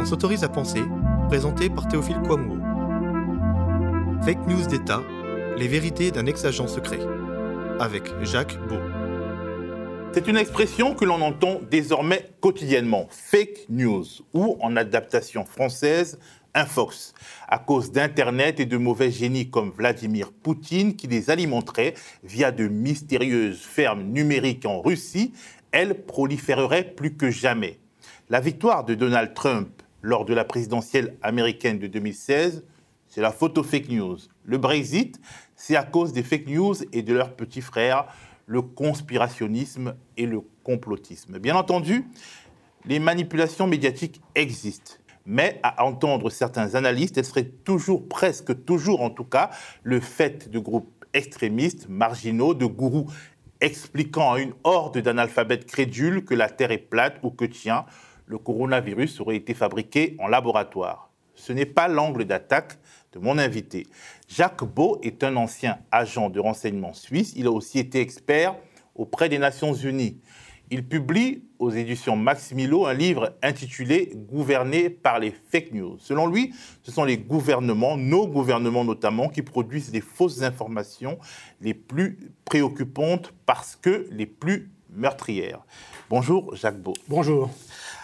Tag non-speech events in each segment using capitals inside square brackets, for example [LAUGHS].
On s'autorise à penser, présenté par Théophile Kouamouo. Fake news d'État, les vérités d'un ex-agent secret, avec Jacques Beau. C'est une expression que l'on entend désormais quotidiennement, fake news, ou en adaptation française, infox, à cause d'Internet et de mauvais génies comme Vladimir Poutine qui les alimenterait via de mystérieuses fermes numériques en Russie, elles proliféreraient plus que jamais. La victoire de Donald Trump lors de la présidentielle américaine de 2016, c'est la photo fake news. Le Brexit, c'est à cause des fake news et de leurs petits frères, le conspirationnisme et le complotisme. Bien entendu, les manipulations médiatiques existent. Mais à entendre certains analystes, elles seraient toujours, presque toujours en tout cas, le fait de groupes extrémistes, marginaux, de gourous expliquant à une horde d'analphabètes crédules que la Terre est plate ou que, tiens, le coronavirus aurait été fabriqué en laboratoire. Ce n'est pas l'angle d'attaque de mon invité. Jacques Beau est un ancien agent de renseignement suisse. Il a aussi été expert auprès des Nations Unies. Il publie aux éditions Maximilo un livre intitulé Gouverner par les fake news. Selon lui, ce sont les gouvernements, nos gouvernements notamment, qui produisent les fausses informations les plus préoccupantes parce que les plus meurtrières. Bonjour Jacques Beau. Bonjour.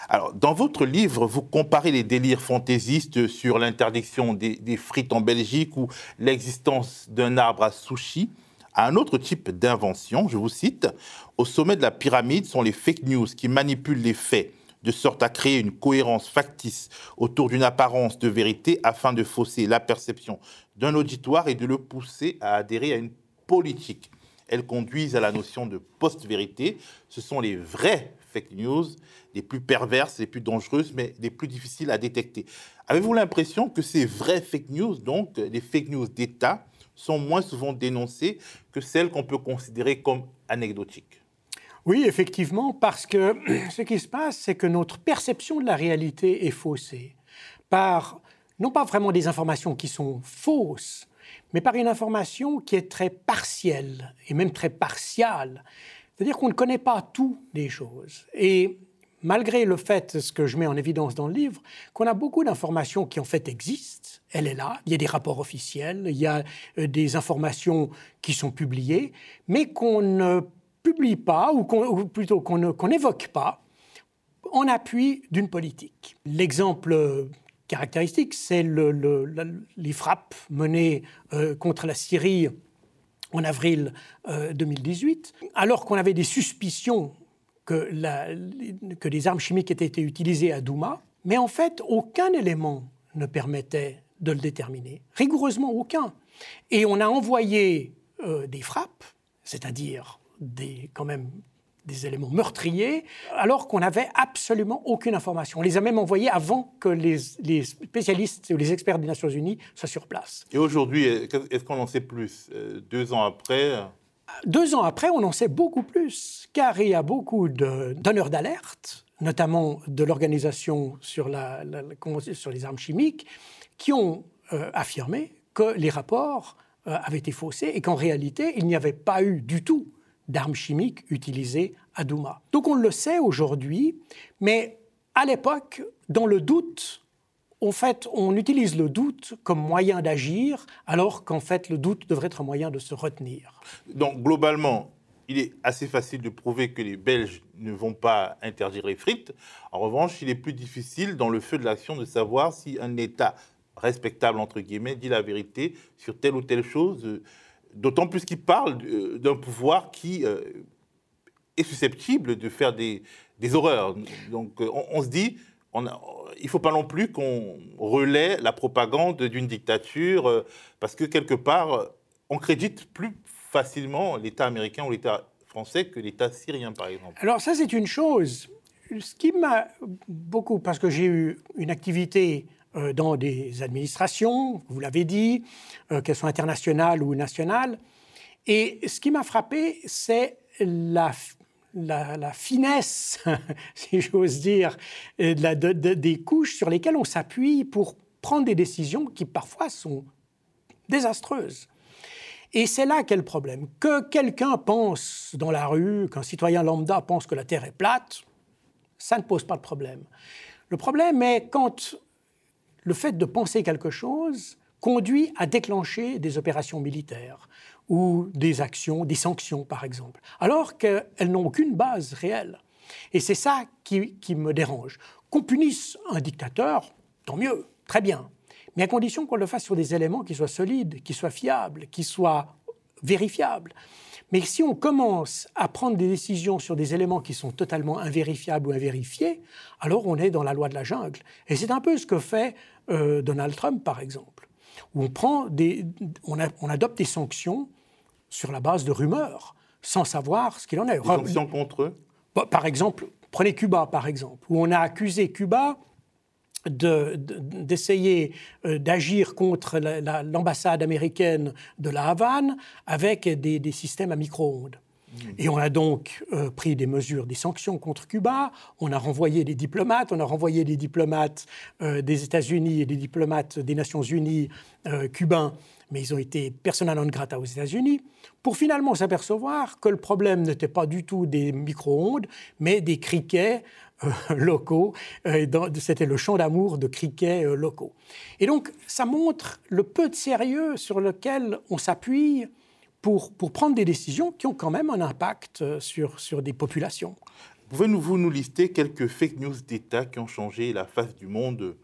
Alors, dans votre livre, vous comparez les délires fantaisistes sur l'interdiction des, frites en Belgique ou l'existence d'un arbre à sushi à un autre type d'invention. Je vous cite Au sommet de la pyramide sont les fake news qui manipulent les faits de sorte à créer une cohérence factice autour d'une apparence de vérité afin de fausser la perception d'un auditoire et de le pousser à adhérer à une politique. Elles conduisent à la notion de post-vérité. Ce sont les vrais fake news, les plus perverses, les plus dangereuses, mais les plus difficiles à détecter. Avez-vous l'impression que ces vraies fake news, donc les fake news d'État, sont moins souvent dénoncées que celles qu'on peut considérer comme anecdotiques? Oui, effectivement, parce que [CLEARS THROAT] ce qui se passe, c'est que notre perception de la réalité est faussée par, non pas vraiment des informations qui sont fausses, mais par une information qui est très partielle et même très partiale. C'est-à-dire qu'on ne connaît pas tout des choses. Et malgré le fait, ce que je mets en évidence dans le livre, qu'on a beaucoup d'informations qui en fait existent, elle est là, il y a des rapports officiels, il y a euh, des informations qui sont publiées, mais qu'on ne publie pas, ou, plutôt qu'on n'évoque pas, en appui d'une politique. L'exemple caractéristique, c'est les frappes menées euh, contre la Syrie en avril 2018, euh, alors qu'on avait des suspicions que, des armes chimiques étaient utilisées à Douma, mais en fait, aucun élément ne permettait de le déterminer. Rigoureusement aucun. Et on a envoyé euh, des frappes, c'est-à-dire des, quand même des éléments meurtriers, alors qu'on n'avait absolument aucune information. On les a même envoyés avant que les, les, spécialistes ou les experts des Nations Unies soient sur place. Et aujourd'hui, est-ce qu'on en sait plus euh, Deux ans après? Euh? Deux ans après, on en sait beaucoup plus, car il y a beaucoup de donneurs d'alerte, notamment de l'Organisation sur, la, sur les armes chimiques, qui ont euh, affirmé que les rapports avaient été faussés et qu'en réalité, il n'y avait pas eu du tout d'armes chimiques utilisées à Douma. Donc on le sait aujourd'hui, mais à l'époque, dans le doute, en fait, on utilise le doute comme moyen d'agir, alors qu'en fait, le doute devrait être un moyen de se retenir. Donc, globalement, il est assez facile de prouver que les Belges ne vont pas interdire les frites. En revanche, il est plus difficile, dans le feu de l'action, de savoir si un État respectable, entre guillemets, dit la vérité sur telle ou telle chose D'autant plus qu'il parle euh, d'un pouvoir qui euh, est susceptible de faire des, horreurs. Donc euh, on, se dit, il ne faut pas non plus qu'on relaie la propagande d'une dictature, parce que quelque part, on crédite plus facilement l'État américain ou l'État français que l'État syrien, par exemple. Alors ça, c'est une chose. Ce qui m'a beaucoup, parce que j'ai eu une activité dans des administrations, vous l'avez dit, euh, qu'elles soient internationales ou nationales. Et ce qui m'a frappé, c'est la, la, finesse, [LAUGHS] si j'ose dire, euh, des couches sur lesquelles on s'appuie pour prendre des décisions qui parfois sont désastreuses. Et c'est là qu'est le problème. Que quelqu'un pense dans la rue, qu'un citoyen lambda pense que la Terre est plate, ça ne pose pas de problème. Le problème est quand le fait de penser quelque chose conduit à déclencher des opérations militaires ou des actions, des sanctions par exemple, alors qu'elles n'ont aucune base réelle. Et c'est ça qui, me dérange. Qu'on punisse un dictateur, tant mieux, très bien, mais à condition qu'on le fasse sur des éléments qui soient solides, qui soient fiables, qui soient vérifiables. Mais si on commence à prendre des décisions sur des éléments qui sont totalement invérifiables ou invérifiés, alors on est dans la loi de la jungle. Et c'est un peu ce que fait euh, Donald Trump, par exemple, où on, prend des, on, adopte des sanctions sur la base de rumeurs, sans savoir ce qu'il en est. Des sanctions contre eux? Par exemple, prenez Cuba, par exemple, où on a accusé Cuba d'essayer euh, d'agir contre l'ambassade américaine de la Havane avec des, systèmes à micro-ondes. Et on a donc euh, pris des mesures, des sanctions contre Cuba, on a renvoyé des diplomates, on a renvoyé des diplomates euh, des États-Unis et des diplomates des Nations Unies cubains, mais ils ont été persona non grata aux États-Unis, pour finalement s'apercevoir que le problème n'était pas du tout des micro-ondes, mais des criquets euh, [LAUGHS] locaux. Euh, c'était le champ d'amour de criquets euh, locaux. Et donc, ça montre le peu de sérieux sur lequel on s'appuie pour, pour prendre des décisions qui ont quand même un impact sur, sur des populations. Pouvez-vous nous lister quelques fake news d'État qui ont changé la face du monde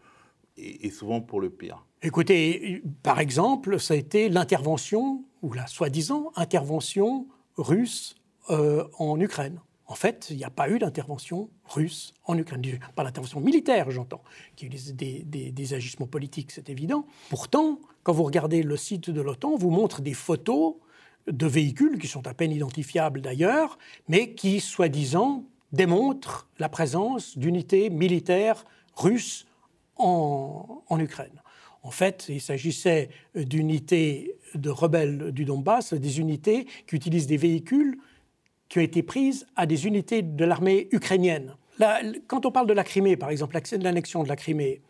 et, souvent pour le pire? Écoutez, par exemple, ça a été l'intervention, ou la soi-disant intervention russe en Ukraine. En fait, il n'y a pas eu d'intervention russe en Ukraine. Pas d'intervention militaire, j'entends, qui des, des, des, agissements politiques, c'est évident. Pourtant, quand vous regardez le site de l'OTAN, vous montre des photos de véhicules qui sont à peine identifiables d'ailleurs, mais qui, soi-disant, démontrent la présence d'unités militaires russes en, en Ukraine. En fait, il s'agissait d'unités de rebelles du Donbass, des unités qui utilisent des véhicules qui ont été prises à des unités de l'armée ukrainienne. quand on parle de la Crimée, par exemple, l'annexion de la Crimée,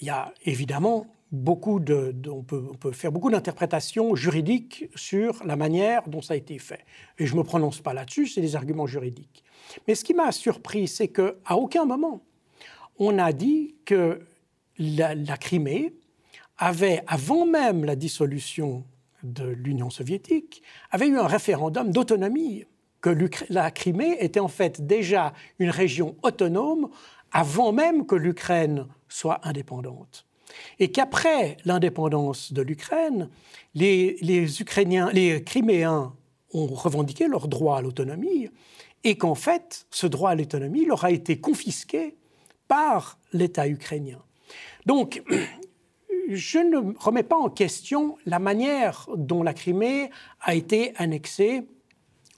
il y a évidemment beaucoup de, on, peut, on, peut, faire beaucoup d'interprétations juridiques sur la manière dont ça a été fait. Et je ne me prononce pas là-dessus, c'est des arguments juridiques. Mais ce qui m'a surpris, c'est qu'à aucun moment, on a dit que la, la Crimée avait, avant même la dissolution de l'Union soviétique, avait eu un référendum d'autonomie que la Crimée était en fait déjà une région autonome avant même que l'Ukraine soit indépendante. Et qu'après l'indépendance de l'Ukraine, les, Ukrainiens, les Criméens ont revendiqué leur droit à l'autonomie et qu'en fait, ce droit à l'autonomie leur a été confisqué par l'État ukrainien. Donc, [CLEARS THROAT] je ne remets pas en question la manière dont la Crimée a été annexée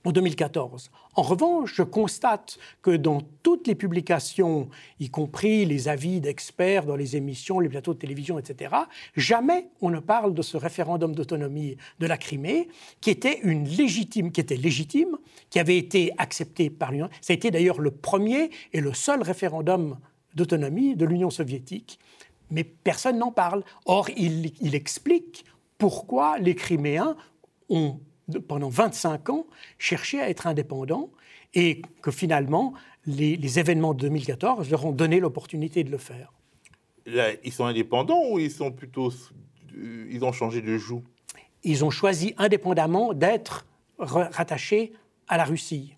en 2014. En revanche, je constate que dans toutes les publications, y compris les avis d'experts dans les émissions, les plateaux de télévision, etc., jamais on ne parle de ce référendum d'autonomie de la Crimée, qui était une légitime, qui était légitime, qui avait été accepté par l'Union. Ça a été d'ailleurs le premier et le seul référendum d'autonomie de l'Union soviétique, mais personne n'en parle. Or, il, il explique pourquoi les Criméens ont pendant 25 ans, cherché à être indépendants et que finalement, les, événements de 2014 leur ont donné l'opportunité de le faire. ils sont indépendants ou ils sont plutôt. Ils ont changé de joug Ils ont choisi indépendamment d'être rattachés à la Russie.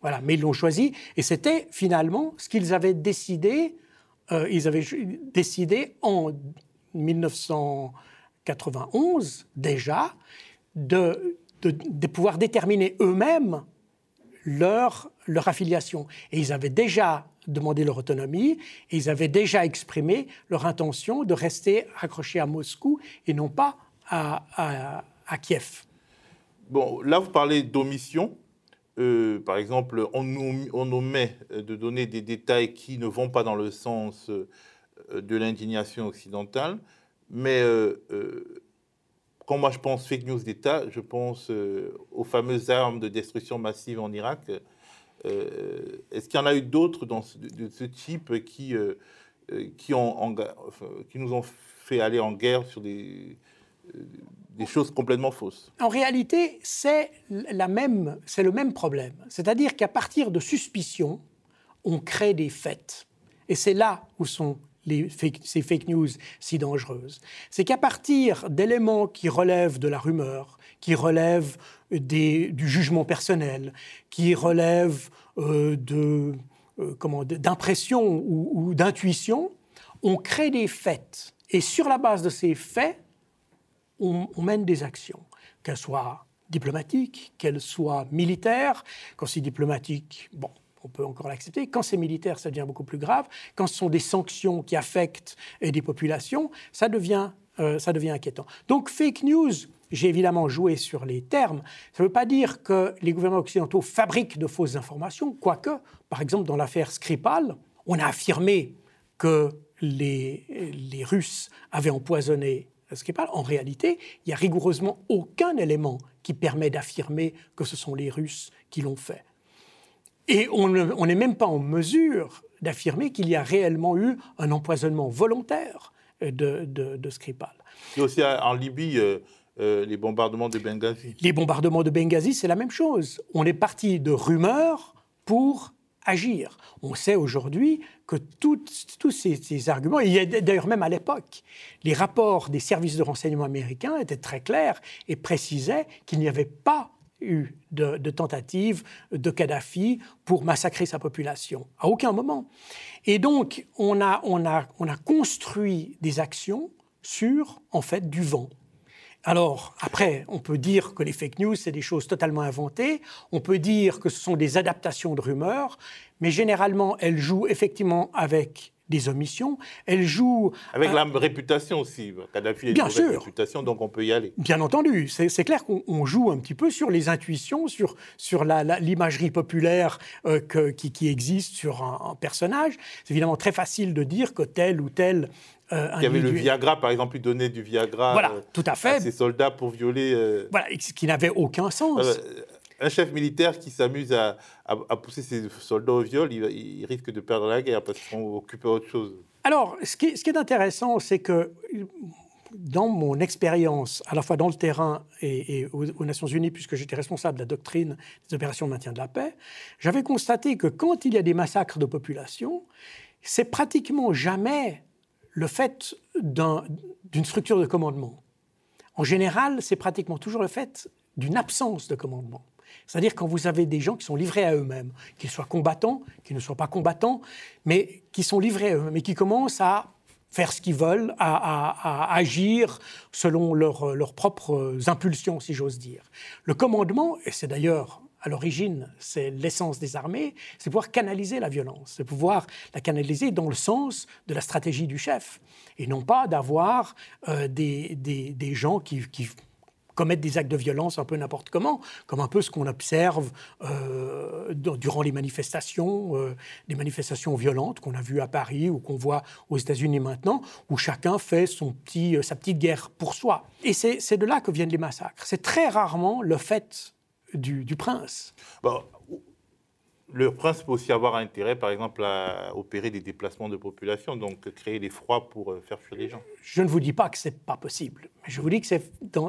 Voilà, mais ils l'ont choisi et c'était finalement ce qu'ils avaient décidé. Euh, ils avaient décidé en 1991 déjà de de, pouvoir déterminer eux-mêmes leur, leur affiliation. Et ils avaient déjà demandé leur autonomie et ils avaient déjà exprimé leur intention de rester accrochés à Moscou et non pas à, à, Kiev. Bon, là, vous parlez d'omission. Euh, par exemple, on on nous met de donner des détails qui ne vont pas dans le sens euh, de l'indignation occidentale, mais euh, quand moi je pense fake news d'État, je pense euh, aux fameuses armes de destruction massive en Irak. Euh, est-ce qu'il y en a eu d'autres de, ce type qui, euh, qui, nous ont fait aller en guerre sur des, choses complètement fausses? En réalité, c'est le même problème. C'est-à-dire qu'à partir de suspicions, on crée des faits. Et c'est là où sont ces fake news si dangereuses. C'est qu'à partir d'éléments qui relèvent de la rumeur, qui relèvent du jugement personnel, qui relèvent euh, euh, d'impression ou, d'intuition, on crée des faits. Et sur la base de ces faits, on, on mène des actions, qu'elles soient diplomatiques, qu'elles soient militaires. Quand c'est diplomatique, bon, on peut encore l'accepter. Quand c'est militaire, ça devient beaucoup plus grave. Quand ce sont des sanctions qui affectent des populations, ça devient, euh, ça devient inquiétant. Donc fake news, j'ai évidemment joué sur les termes. Ça ne veut pas dire que les gouvernements occidentaux fabriquent de fausses informations, quoique, par exemple, dans l'affaire Skripal, on a affirmé que les, les Russes avaient empoisonné Skripal. En réalité, il n'y a rigoureusement aucun élément qui permet d'affirmer que ce sont les Russes qui l'ont fait. Et on n'est même pas en mesure d'affirmer qu'il y a réellement eu un empoisonnement volontaire de, de, Skripal. Et aussi en Libye, euh, euh, les bombardements de Benghazi. Les bombardements de Benghazi, c'est la même chose. On est parti de rumeurs pour agir. On sait aujourd'hui que tous ces, ces, arguments, et d'ailleurs même à l'époque, les rapports des services de renseignement américains étaient très clairs et précisaient qu'il n'y avait pas eu de, de tentative de Kadhafi pour massacrer sa population. À aucun moment. Et donc, on a, on a, on a construit des actions sur, en fait, du vent. Alors, après, on peut dire que les fake news, c'est des choses totalement inventées. On peut dire que ce sont des adaptations de rumeurs. Mais généralement, elles jouent effectivement avec des omissions. Elle joue. Avec la réputation aussi. Kadhafi a une sûr. réputation, donc on peut y aller. Bien entendu. C'est clair qu'on joue un petit peu sur les intuitions, sur, sur l'imagerie populaire euh, qui, qui, existe sur un, personnage. C'est évidemment très facile de dire que tel ou tel. Euh, il y avait le Viagra, par exemple, il donnait du Viagra voilà, euh, tout à, fait. à ses soldats pour violer. Euh, voilà, ce qui n'avait aucun sens un chef militaire qui s'amuse à, pousser ses soldats au viol, il, risque de perdre la guerre parce qu'ils sont occupés autre chose. Alors, ce qui, est intéressant, c'est que dans mon expérience, à la fois dans le terrain et, aux, Nations Unies, puisque j'étais responsable de la doctrine des opérations de maintien de la paix, j'avais constaté que quand il y a des massacres de population, c'est pratiquement jamais le fait d'une structure de commandement. En général, c'est pratiquement toujours le fait d'une absence de commandement. C'est-à-dire quand vous avez des gens qui sont livrés à eux-mêmes, qu'ils soient combattants, qu'ils ne soient pas combattants, mais qui sont livrés à eux-mêmes et qui commencent à faire ce qu'ils veulent, à, agir selon leurs propres impulsions, si j'ose dire. Le commandement, et c'est d'ailleurs à l'origine, c'est l'essence des armées, c'est pouvoir canaliser la violence, c'est pouvoir la canaliser dans le sens de la stratégie du chef, et non pas d'avoir euh, des, gens qui commettre des actes de violence un peu n'importe comment, comme un peu ce qu'on observe euh, durant les manifestations, euh, des manifestations violentes qu'on a vues à Paris ou qu'on voit aux États-Unis maintenant, où chacun fait son petit, euh, sa petite guerre pour soi. Et c'est de là que viennent les massacres. C'est très rarement le fait du, prince. Le prince peut aussi avoir intérêt, par exemple, à opérer des déplacements de population, donc créer des froids pour euh, faire fuir les gens. Je ne vous dis pas que c'est pas possible, je vous dis que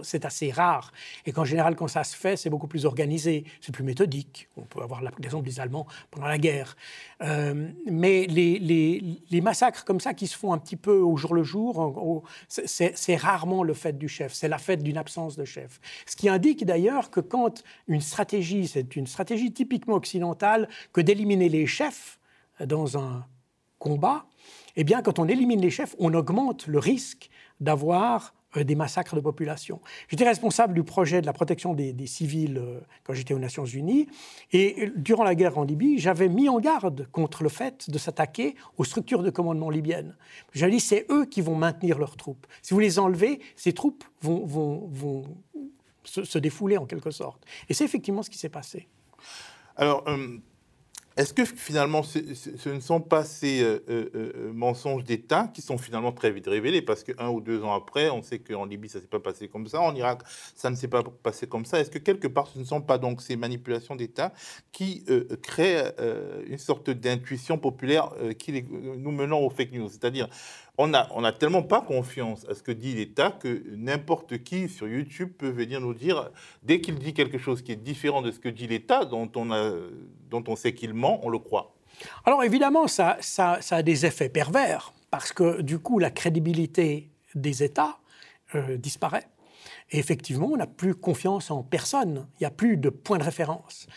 c'est assez rare et qu'en général, quand ça se fait, c'est beaucoup plus organisé, c'est plus méthodique. On peut avoir l'exemple des Allemands pendant la guerre. Euh, mais les, massacres comme ça qui se font un petit peu au jour le jour, c'est rarement le fait du chef, c'est la fête d'une absence de chef. Ce qui indique d'ailleurs que quand une stratégie, c'est une stratégie typiquement occidentale, que d'éliminer les chefs dans un combat, eh bien, quand on élimine les chefs, on augmente le risque d'avoir euh, des massacres de population. J'étais responsable du projet de la protection des, civils euh, quand j'étais aux Nations Unies, et durant la guerre en Libye, j'avais mis en garde contre le fait de s'attaquer aux structures de commandement libyennes. J'avais dit, c'est eux qui vont maintenir leurs troupes. Si vous les enlevez, ces troupes vont, se, défouler en quelque sorte. Et c'est effectivement ce qui s'est passé. Alors, euh, est-ce que finalement, ce, ne sont pas ces euh, euh, euh, mensonges d'État qui sont finalement très vite révélés Parce qu'un ou deux ans après, on sait qu'en Libye, ça ne s'est pas passé comme ça, en Irak, ça ne s'est pas passé comme ça. Est-ce que quelque part, ce ne sont pas donc ces manipulations d'État qui créent une sorte d'intuition populaire qui nous menant aux fake news? C'est-à-dire, on n'a a tellement pas confiance à ce que dit l'État que n'importe qui sur YouTube peut venir nous dire, dès qu'il dit quelque chose qui est différent de ce que dit l'État, dont, on sait qu'il ment, on le croit. Alors évidemment, ça, ça, a des effets pervers, parce que du coup, la crédibilité des États euh, disparaît. Et effectivement, on n'a plus confiance en personne, il n'y a plus de point de référence.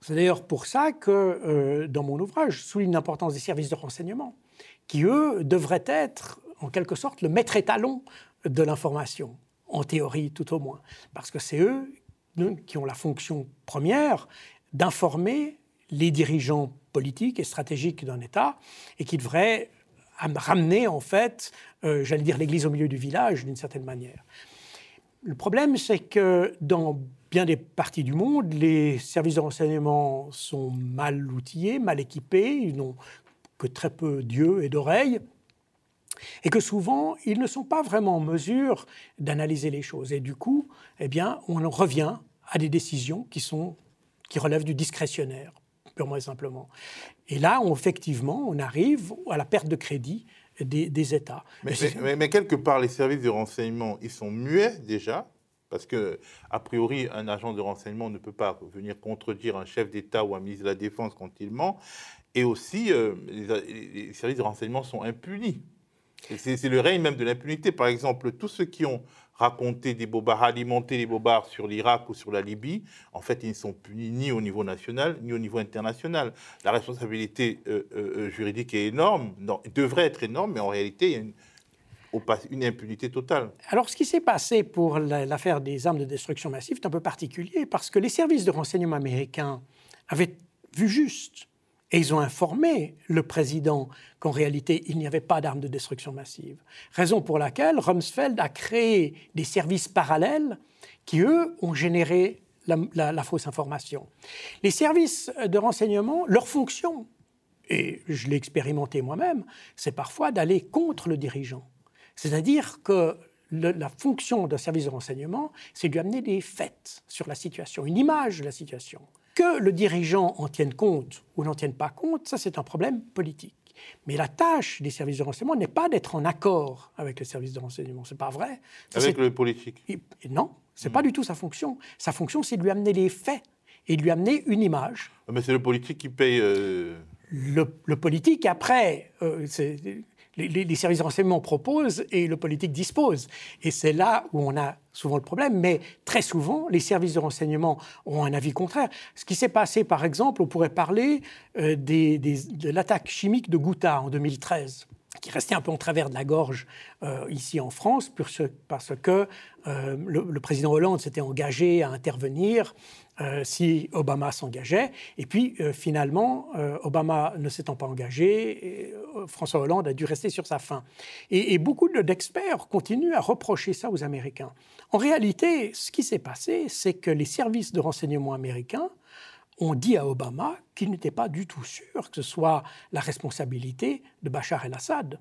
C'est d'ailleurs pour ça que, euh, dans mon ouvrage, je souligne l'importance des services de renseignement, qui, eux, devraient être, en quelque sorte, le maître étalon de l'information, en théorie tout au moins, parce que c'est eux qui ont la fonction première d'informer les dirigeants politiques et stratégiques d'un État et qui devraient ramener, en fait, euh, j'allais dire, l'Église au milieu du village d'une certaine manière. Le problème, c'est que dans bien des parties du monde, les services de renseignement sont mal outillés, mal équipés, ils n'ont que très peu d'yeux et d'oreilles, et que souvent, ils ne sont pas vraiment en mesure d'analyser les choses. Et du coup, eh bien, on revient à des décisions qui, sont, qui relèvent du discrétionnaire, purement et simplement. Et là, on, effectivement, on arrive à la perte de crédit des, États. Mais, quelque part, les services de renseignement, ils sont muets déjà, parce que, a priori, un agent de renseignement ne peut pas venir contredire un chef d'État ou un ministre de la Défense quand il ment. Et aussi, euh, les, services de renseignement sont impunis. C'est le règne même de l'impunité. Par exemple, tous ceux qui ont raconté des bobards, alimenté des bobards sur l'Irak ou sur la Libye, en fait, ils ne sont punis ni au niveau national, ni au niveau international. La responsabilité euh, euh, juridique est énorme, devrait être énorme, mais en réalité, il y a une impunité totale. Alors, ce qui s'est passé pour l'affaire des armes de destruction massive est un peu particulier, parce que les services de renseignement américains avaient vu juste et ils ont informé le président qu'en réalité, il n'y avait pas d'armes de destruction massive. Raison pour laquelle Rumsfeld a créé des services parallèles qui, eux, ont généré la, fausse information. Les services de renseignement, leur fonction, et je l'ai expérimenté moi-même, c'est parfois d'aller contre le dirigeant. C'est-à-dire que la fonction d'un service de renseignement, c'est de lui amener des faits sur la situation, une image de la situation. Que le dirigeant en tienne compte ou n'en tienne pas compte, ça c'est un problème politique. Mais la tâche des services de renseignement n'est pas d'être en accord avec les services de renseignement. C'est pas vrai. avec le politique. Non, c'est n'est pas du tout sa fonction. Sa fonction, c'est de lui amener les faits et de lui amener une image. Mais c'est le politique qui paye. Euh, le, politique, après, euh, les, services de renseignement proposent et le politique dispose. Et c'est là où on a souvent le problème. Mais très souvent, les services de renseignement ont un avis contraire. Ce qui s'est passé, par exemple, on pourrait parler euh, de l'attaque chimique de Ghouta en 2013 qui restait un peu en travers de la gorge euh, ici en France, parce que euh, le, président Hollande s'était engagé à intervenir euh, si Obama s'engageait. Et puis finalement, Obama ne s'étant pas engagé, François Hollande a dû rester sur sa faim. Et, et beaucoup d'experts continuent à reprocher ça aux Américains. En réalité, ce qui s'est passé, c'est que les services de renseignement américains ont dit à Obama qu'il n'était pas du tout sûr que ce soit la responsabilité de Bachar el-Assad.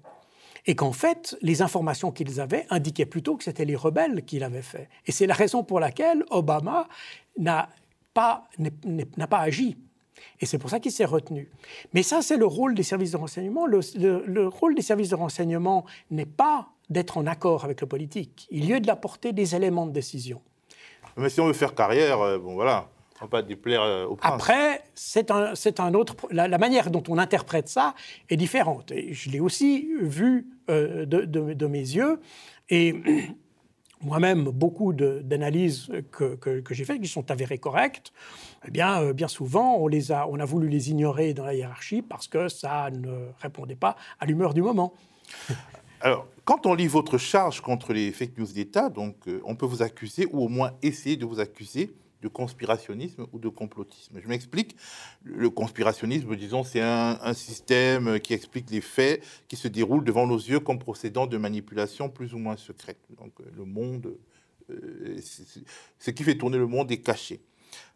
Et qu'en fait, les informations qu'ils avaient indiquaient plutôt que c'était les rebelles qui l'avaient fait. Et c'est la raison pour laquelle Obama n'a pas, n'a pas agi. Et c'est pour ça qu'il s'est retenu. Mais ça, c'est le rôle des services de renseignement. Le, le rôle des services de renseignement n'est pas d'être en accord avec le politique. Il y a de d'apporter des éléments de décision. Mais si on veut faire carrière, euh, bon voilà pas déplaire euh, au prince. Après, c'est un, un, autre. La, manière dont on interprète ça est différente. Et je l'ai aussi vu euh, de, de, mes yeux. Et moi-même, beaucoup d'analyses que, que, j'ai faites, qui sont avérées correctes, eh bien, euh, bien souvent, on, les a, on a voulu les ignorer dans la hiérarchie parce que ça ne répondait pas à l'humeur du moment. [LAUGHS] Alors, quand on lit votre charge contre les fake news d'État, donc, on peut vous accuser, ou au moins essayer de vous accuser, de conspirationnisme ou de complotisme. Je m'explique. Le conspirationnisme, disons, c'est un, système qui explique les faits qui se déroulent devant nos yeux comme procédant de manipulations plus ou moins secrètes. Donc euh, le monde, euh, ce qui fait tourner le monde est caché.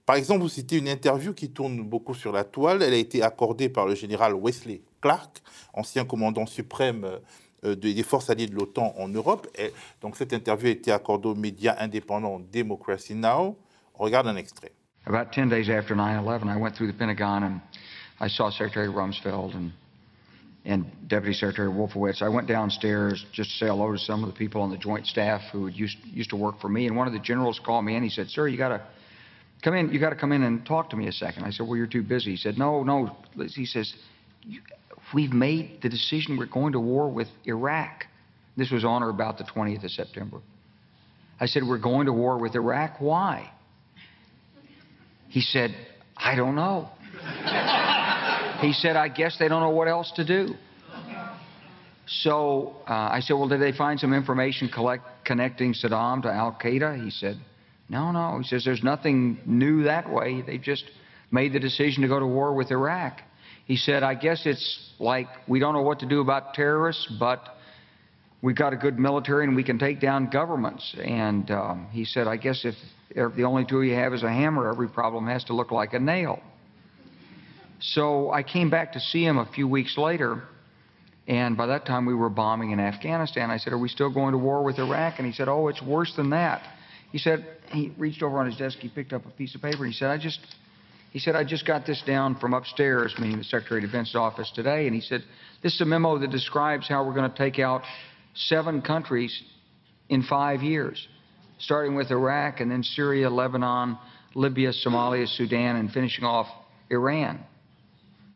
Par exemple, vous citez une interview qui tourne beaucoup sur la toile. Elle a été accordée par le général Wesley Clark, ancien commandant suprême euh, des forces alliées de l'OTAN en Europe. Et donc cette interview a été accordée aux médias indépendants Democracy Now! Regarde un extrait. About 10 days after 9-11, I went through the Pentagon and I saw Secretary Rumsfeld and, and Deputy Secretary Wolfowitz. I went downstairs just to say hello to some of the people on the joint staff who used, used to work for me. And one of the generals called me and He said, sir, you got to come in. You got to come in and talk to me a second. I said, well, you're too busy. He said, no, no. He says, We've made the decision we're going to war with Iraq. This was on or about the 20th of September. I said, We're going to war with Iraq. Why? He said, I don't know. he said, I guess they don't know what else to do. So uh, I said, Well, did they find some information collect, connecting Saddam to Al Qaeda? He said, No, no. He says, There's nothing new that way. They just made the decision to go to war with Iraq. He said, I guess it's like we don't know what to do about terrorists, but we've got a good military and we can take down governments. And um, he said, I guess if, the only tool you have is a hammer, every problem has to look like a nail. So I came back to see him a few weeks later, and by that time we were bombing in Afghanistan. I said, Are we still going to war with Iraq? And he said, Oh, it's worse than that. He said, He reached over on his desk, he picked up a piece of paper, and he said, I just he said, I just got this down from upstairs, meaning the Secretary of Defense's office today. And he said, This is a memo that describes how we're going to take out seven countries in five years, starting with Iraq and then Syria, Lebanon, Libya, Somalia, Sudan, and finishing off Iran.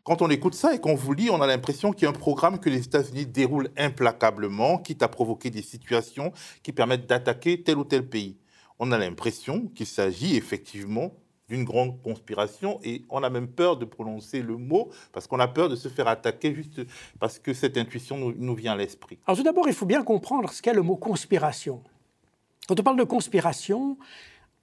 Quand on écoute ça et qu'on vous lit, on a l'impression qu'il y a un programme que les États-Unis déroulent implacablement, quitte à provoquer des situations qui permettent d'attaquer tel ou tel pays. On a l'impression qu'il s'agit effectivement d'une grande conspiration et on a même peur de prononcer le mot parce qu'on a peur de se faire attaquer juste parce que cette intuition nous, vient à l'esprit. Alors tout d'abord, il faut bien comprendre ce qu'est le mot conspiration. Quand on parle de conspiration,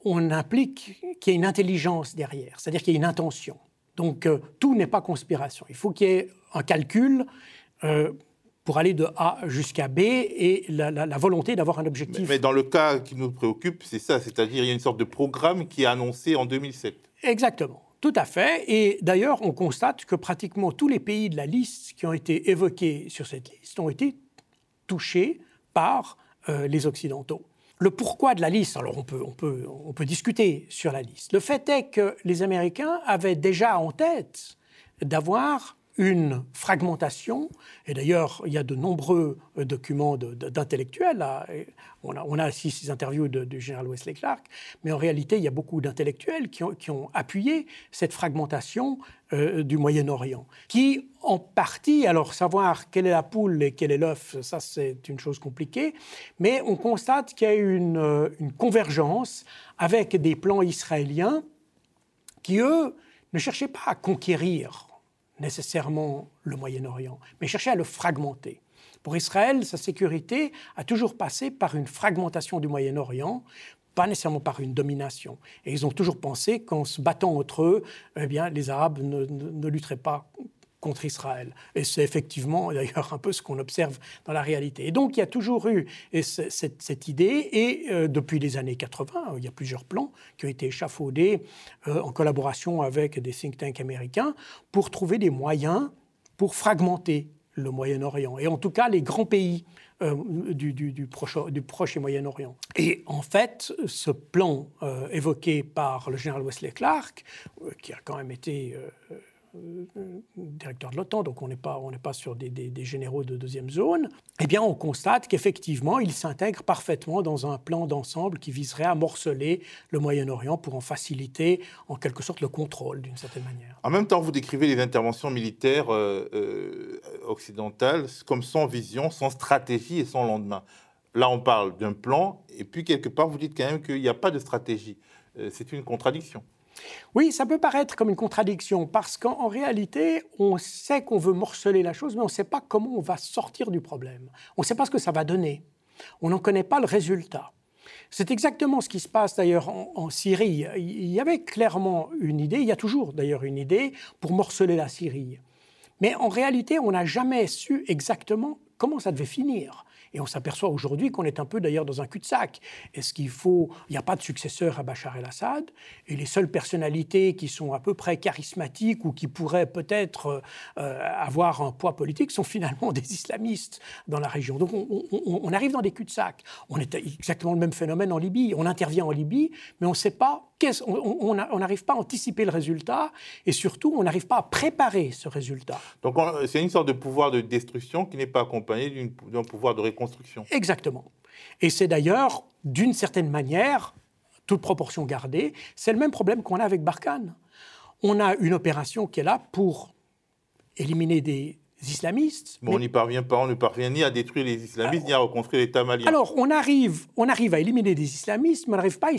on implique qu'il y ait une intelligence derrière, c'est-à-dire qu'il y ait une intention. Donc euh, tout n'est pas conspiration. Il faut qu'il y ait un calcul euh, pour aller de A jusqu'à B et la, la, la volonté d'avoir un objectif. Mais, mais, dans le cas qui nous préoccupe, c'est ça, c'est-à-dire il y a une sorte de programme qui est annoncé en 2007. Exactement. Tout à fait. Et d'ailleurs, on constate que pratiquement tous les pays de la liste qui ont été évoqués sur cette liste ont été touchés par euh, les Occidentaux. Le pourquoi de la liste, alors on peut, on, peut, on peut discuter sur la liste. Le fait est que les Américains avaient déjà en tête d'avoir une fragmentation, et d'ailleurs il y a de nombreux euh, documents d'intellectuels, on a, on a aussi ces interviews du général Wesley Clark, mais en réalité il y a beaucoup d'intellectuels qui ont, qui ont, appuyé cette fragmentation euh, du Moyen-Orient, qui en partie, alors savoir quelle est la poule et quel est l'œuf, ça c'est une chose compliquée, mais on constate qu'il y a une, euh, une convergence avec des plans israéliens qui, eux, ne cherchaient pas à conquérir nécessairement le Moyen-Orient, mais chercher à le fragmenter. Pour Israël, sa sécurité a toujours passé par une fragmentation du Moyen-Orient, pas nécessairement par une domination. Et ils ont toujours pensé qu'en se battant entre eux, eh bien, les Arabes ne, ne, ne lutteraient pas contre Israël. Et c'est effectivement [LAUGHS] d'ailleurs un peu ce qu'on observe dans la réalité. Et donc il y a toujours eu cette, idée, et euh, depuis les années 80, il y a plusieurs plans qui ont été échafaudés euh, en collaboration avec des think tanks américains pour trouver des moyens pour fragmenter le Moyen-Orient, et en tout cas les grands pays euh, du, proche, et Moyen-Orient. Et en fait, ce plan euh, évoqué par le général Wesley Clark, euh, qui a quand même été directeur de l'OTAN, donc on n'est pas, pas sur des, généraux de deuxième zone, eh bien on constate qu'effectivement il s'intègre parfaitement dans un plan d'ensemble qui viserait à morceler le Moyen-Orient pour en faciliter en quelque sorte le contrôle d'une certaine manière. En même temps, vous décrivez les interventions militaires euh, euh, occidentales comme sans vision, sans stratégie et sans lendemain. Là, on parle d'un plan, et puis quelque part, vous dites quand même qu'il n'y a pas de stratégie. Euh, c'est une contradiction. Oui, ça peut paraître comme une contradiction parce qu'en réalité, on sait qu'on veut morceler la chose, mais on ne sait pas comment on va sortir du problème. On ne sait pas ce que ça va donner. On n'en connaît pas le résultat. C'est exactement ce qui se passe d'ailleurs en, en, Syrie. Il y avait clairement une idée, il y a toujours d'ailleurs une idée pour morceler la Syrie. Mais en réalité, on n'a jamais su exactement comment ça devait finir. Et on s'aperçoit aujourd'hui qu'on est un peu d'ailleurs dans un cul-de-sac. Est-ce qu'il faut. Il n'y a pas de successeur à Bachar el-Assad, et les seules personnalités qui sont à peu près charismatiques ou qui pourraient peut-être euh, avoir un poids politique sont finalement [LAUGHS] des islamistes dans la région. Donc on, arrive dans des cul-de-sac. On est exactement le même phénomène en Libye. On intervient en Libye, mais on ne sait pas on n'arrive pas à anticiper le résultat et surtout on n'arrive pas à préparer ce résultat. Donc c'est une sorte de pouvoir de destruction qui n'est pas accompagné d'un pouvoir de Exactement. Et c'est d'ailleurs, d'une certaine manière, toute proportion gardée, c'est le même problème qu'on a avec Barkhane. On a une opération qui est là pour éliminer des islamistes. Mais on n'y parvient pas, on ne parvient ni à détruire les islamistes, ni à reconstruire l'État malien. Alors, on arrive, on arrive à éliminer des islamistes, mais on n'arrive pas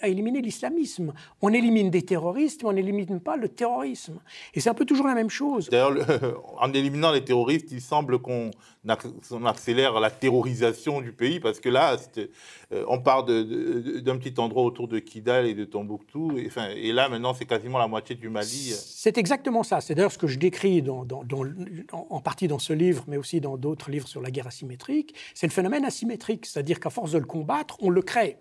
à, éliminer l'islamisme. On élimine des terroristes, mais on n'élimine pas le terrorisme. Et c'est un peu toujours la même chose. D'ailleurs, [LAUGHS] en éliminant les terroristes, il semble qu'on accélère la terrorisation du pays, parce que là, euh, on part d'un petit endroit autour de Kidal et de Tombouctou, et, là, maintenant, c'est quasiment la moitié du Mali. C'est exactement ça. C'est d'ailleurs ce que je décris en partie dans ce livre, mais aussi dans d'autres livres sur la guerre asymétrique. C'est le phénomène asymétrique, c'est-à-dire qu'à force de le combattre, on le crée.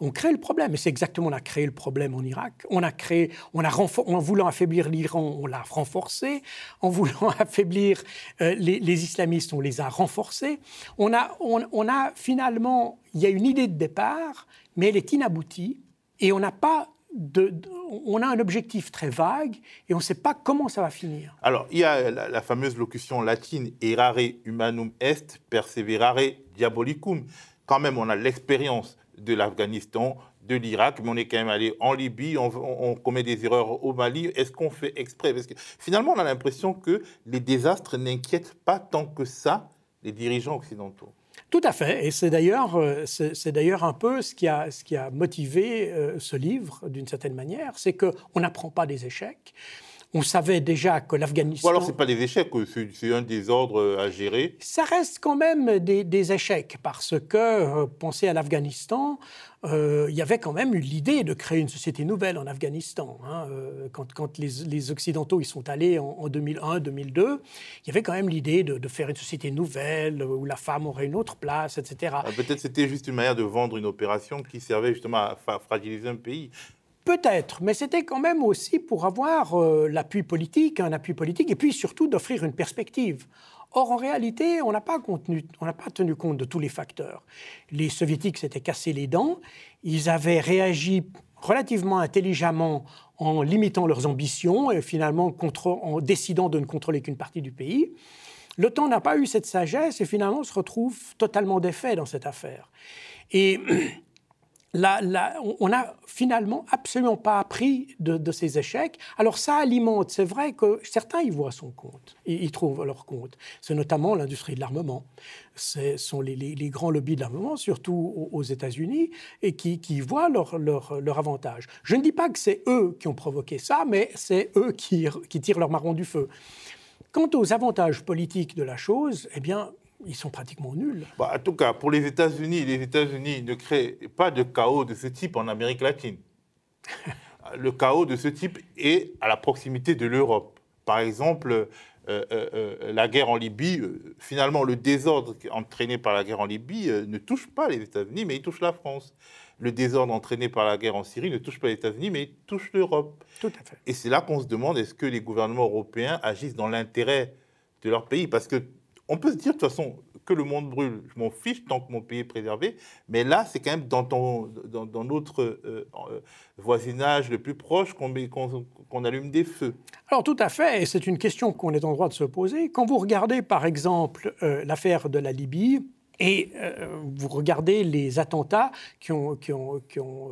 On crée le problème, et c'est exactement on a créé le problème en Irak. On a créé, on a en voulant affaiblir l'Iran, on l'a renforcé. En voulant [LAUGHS] affaiblir euh, les, islamistes, on les a renforcés. On a, on, a finalement, il y a une idée de départ, mais elle est inaboutie, et on n'a pas de, on a un objectif très vague et on ne sait pas comment ça va finir. Alors, il y a la, la fameuse locution latine errare humanum est, perseverare diabolicum. Quand même, on a l'expérience de l'Afghanistan, de l'Irak, mais on est quand même allé en Libye, on, commet des erreurs au Mali. Est-ce qu'on fait exprès? Parce que finalement, on a l'impression que les désastres n'inquiètent pas tant que ça les dirigeants occidentaux. Tout à fait, et c'est d'ailleurs, euh, c'est d'ailleurs un peu ce qui a, ce qui a motivé euh, ce livre, d'une certaine manière, c'est qu'on n'apprend pas des échecs. On savait déjà que l'Afghanistan. Ou alors, ce n'est pas des échecs, c'est un désordre à gérer. Ça reste quand même des, échecs, parce que, euh, pensez à l'Afghanistan, euh, il y avait quand même eu l'idée de créer une société nouvelle en Afghanistan. Hein, euh, quand, les, Occidentaux y sont allés en, 2001-2002, il y avait quand même l'idée de, faire une société nouvelle où la femme aurait une autre place, etc. Ah, peut-être c'était juste une manière de vendre une opération qui servait justement à fragiliser un pays. Peut-être, mais c'était quand même aussi pour avoir euh, l'appui politique, un appui politique, et puis surtout d'offrir une perspective. Or, en réalité, on n'a pas, pas, tenu compte de tous les facteurs. Les soviétiques s'étaient cassés les dents, ils avaient réagi relativement intelligemment en limitant leurs ambitions et finalement en décidant de ne contrôler qu'une partie du pays. Temps n'a pas eu cette sagesse et finalement se retrouve totalement défait dans cette affaire. Et [CLEARS THROAT] on n'a finalement absolument pas appris de, ces échecs. Alors ça alimente, c'est vrai que certains y voient son compte, ils, trouvent leur compte. C'est notamment l'industrie de l'armement. Ce sont les, grands lobbies de l'armement, surtout aux, États-Unis, et qui, voient leur, avantage. Je ne dis pas que c'est eux qui ont provoqué ça, mais c'est eux qui, qui tirent leur marron du feu. Quant aux avantages politiques de la chose, eh bien, ils sont pratiquement nuls. Bah, en tout cas, pour les États-Unis, les États-Unis ne créent pas de chaos de ce type en Amérique latine. [LAUGHS] le chaos de ce type est à la proximité de l'Europe. Par exemple, euh, euh, euh, la guerre en Libye, finalement, le désordre entraîné par la guerre en Libye ne touche pas les États-Unis, mais il touche la France. Le désordre entraîné par la guerre en Syrie ne touche pas les États-Unis, mais il touche l'Europe. Tout à fait. Et c'est là qu'on se demande est-ce que les gouvernements européens agissent dans l'intérêt de leur pays? Parce que on peut se dire de toute façon que le monde brûle, je m'en fiche tant que mon pays est préservé, mais là, c'est quand même dans, dans, notre euh, euh, voisinage le plus proche qu'on allume des feux. Alors tout à fait, et c'est une question qu'on est en droit de se poser. Quand vous regardez par exemple euh, l'affaire de la Libye, et vous regardez les attentats qui ont, qui ont, qui ont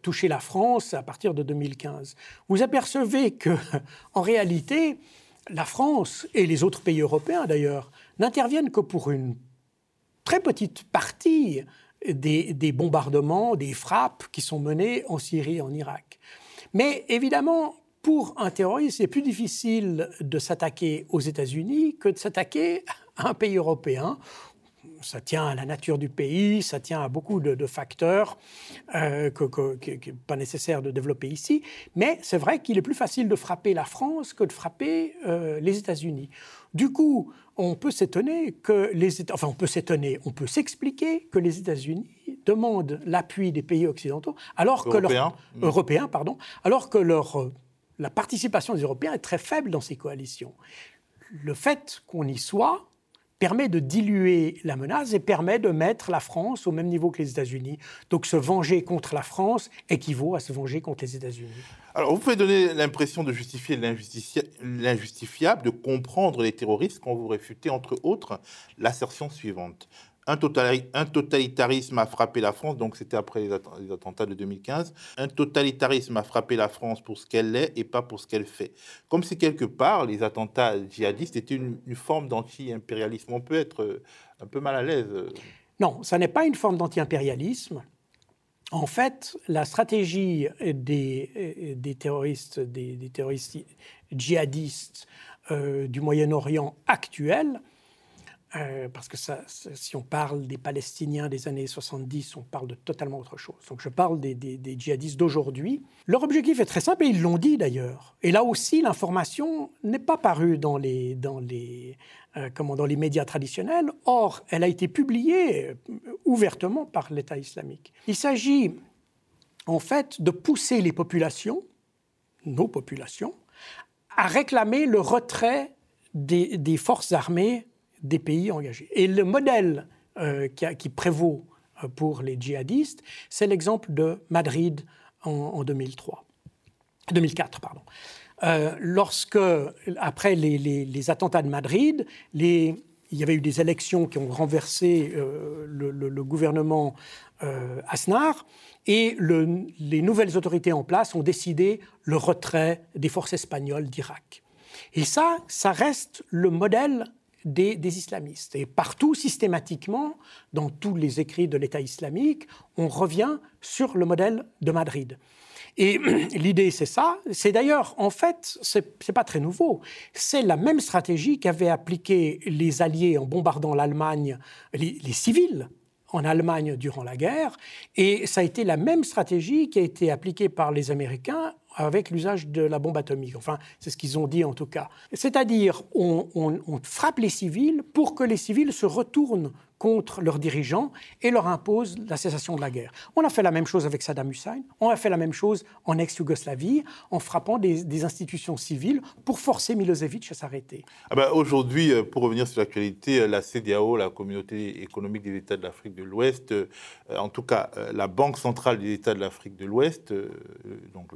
touché la France à partir de 2015, vous apercevez que, [LAUGHS] en réalité, la France et les autres pays européens d'ailleurs n'interviennent que pour une très petite partie des, bombardements, des frappes qui sont menés en Syrie et en Irak. Mais évidemment, pour un terroriste, c'est plus difficile de s'attaquer aux États-Unis que de s'attaquer à un pays européen ça tient à la nature du pays, ça tient à beaucoup de, facteurs euh, qui n'est pas nécessaire de développer ici. Mais c'est vrai qu'il est plus facile de frapper la France que de frapper euh, les États-Unis. Du coup, on peut s'étonner que les enfin on peut s'étonner, on peut s'expliquer que les États-Unis demandent l'appui des pays occidentaux alors que leur mmh. européens pardon, alors que leur la participation des Européens est très faible dans ces coalitions. Le fait qu'on y soit permet de diluer la menace et permet de mettre la France au même niveau que les États-Unis. Donc se venger contre la France équivaut à se venger contre les États-Unis. Alors vous pouvez donner l'impression de justifier l'injustifiable, de comprendre les terroristes quand vous réfutez, entre autres, l'assertion suivante. Un, totalitarisme a frappé la France, donc c'était après les, attentats de 2015. Un totalitarisme a frappé la France pour ce qu'elle est et pas pour ce qu'elle fait. Comme si quelque part les attentats djihadistes étaient une, forme d'anti-impérialisme. On peut être euh, un peu mal à l'aise. Non, ça n'est pas une forme d'anti-impérialisme. En fait, la stratégie des, des terroristes, des, terroristes djihadistes euh, du Moyen-Orient actuel, euh, parce que si on parle des Palestiniens des années 70, on parle de totalement autre chose. Donc je parle des, djihadistes d'aujourd'hui. Leur objectif est très simple, et ils l'ont dit d'ailleurs. Et là aussi, l'information n'est pas parue dans les, dans, les, euh, comment, dans les médias traditionnels. Or, elle a été publiée euh, ouvertement par l'État islamique. Il s'agit en fait de pousser les populations, nos populations, à réclamer le retrait des forces armées des pays engagés. Et le modèle euh, qui, prévaut euh, pour les djihadistes, c'est l'exemple de Madrid en, 2003, 2004. Pardon. Euh, lorsque, après les, attentats de Madrid, il y avait eu des élections qui ont renversé le, gouvernement Aznar, et les nouvelles autorités en place ont décidé le retrait des forces espagnoles d'Irak. Et ça, ça reste le modèle des, islamistes. Et partout, systématiquement, dans tous les écrits de l'État islamique, on revient sur le modèle de Madrid. Et [CLEARS THROAT] l'idée, c'est ça. C'est d'ailleurs, en fait, c'est n'est pas très nouveau. C'est la même stratégie qu'avaient appliqué les Alliés en bombardant l'Allemagne, les, civils en Allemagne durant la guerre. Et ça a été la même stratégie qui a été appliquée par les Américains avec l'usage de la bombe atomique. Enfin, c'est ce qu'ils ont dit en tout cas. C'est-à-dire, on, frappe les civils pour que les civils se retournent contre leurs dirigeants et leur imposent la cessation de la guerre. On a fait la même chose avec Saddam Hussein, on a fait la même chose en ex-Yougoslavie, en frappant des, institutions civiles pour forcer Milosevic à s'arrêter. Ah ben, Aujourd'hui, euh, pour revenir sur l'actualité, euh, la CDAO, la Communauté économique des États de l'Afrique de l'Ouest, euh, en tout cas la Banque centrale des États de l'Afrique de l'Ouest, donc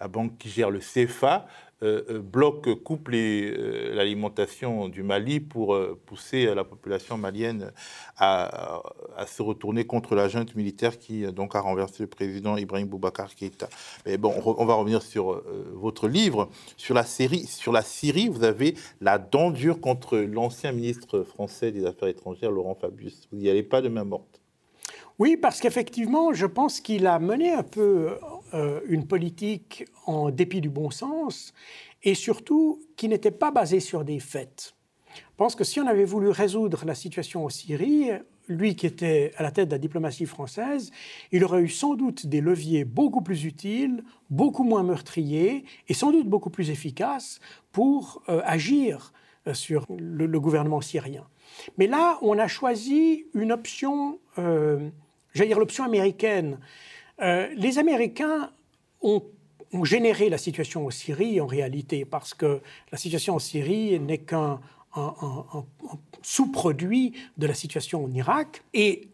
la banque qui gère le CFA, euh, euh, bloque, coupe euh, l'alimentation du Mali pour pousser la population malienne à, se retourner contre la junte militaire qui donc a renversé le président Ibrahim Boubacar Keïta. Mais bon, on va revenir sur votre livre. Sur la, sur la Syrie, vous avez la dent dure contre l'ancien ministre français des Affaires étrangères, Laurent Fabius. Vous n'y allez pas de main morte. Oui, parce qu'effectivement, je pense qu'il a mené un peu euh, une politique en dépit du bon sens et surtout qui n'était pas basée sur des faits. Je pense que si on avait voulu résoudre la situation en Syrie, lui qui était à la tête de la diplomatie française, il aurait eu sans doute des leviers beaucoup plus utiles, beaucoup moins meurtriers et sans doute beaucoup plus efficaces pour euh, agir euh, sur le, gouvernement syrien. Mais là, on a choisi une option j'allais dire l'option américaine. Euh, les Américains ont, généré la situation en Syrie en réalité, parce que la situation en Syrie n'est qu'un sous-produit de la situation en Irak. Et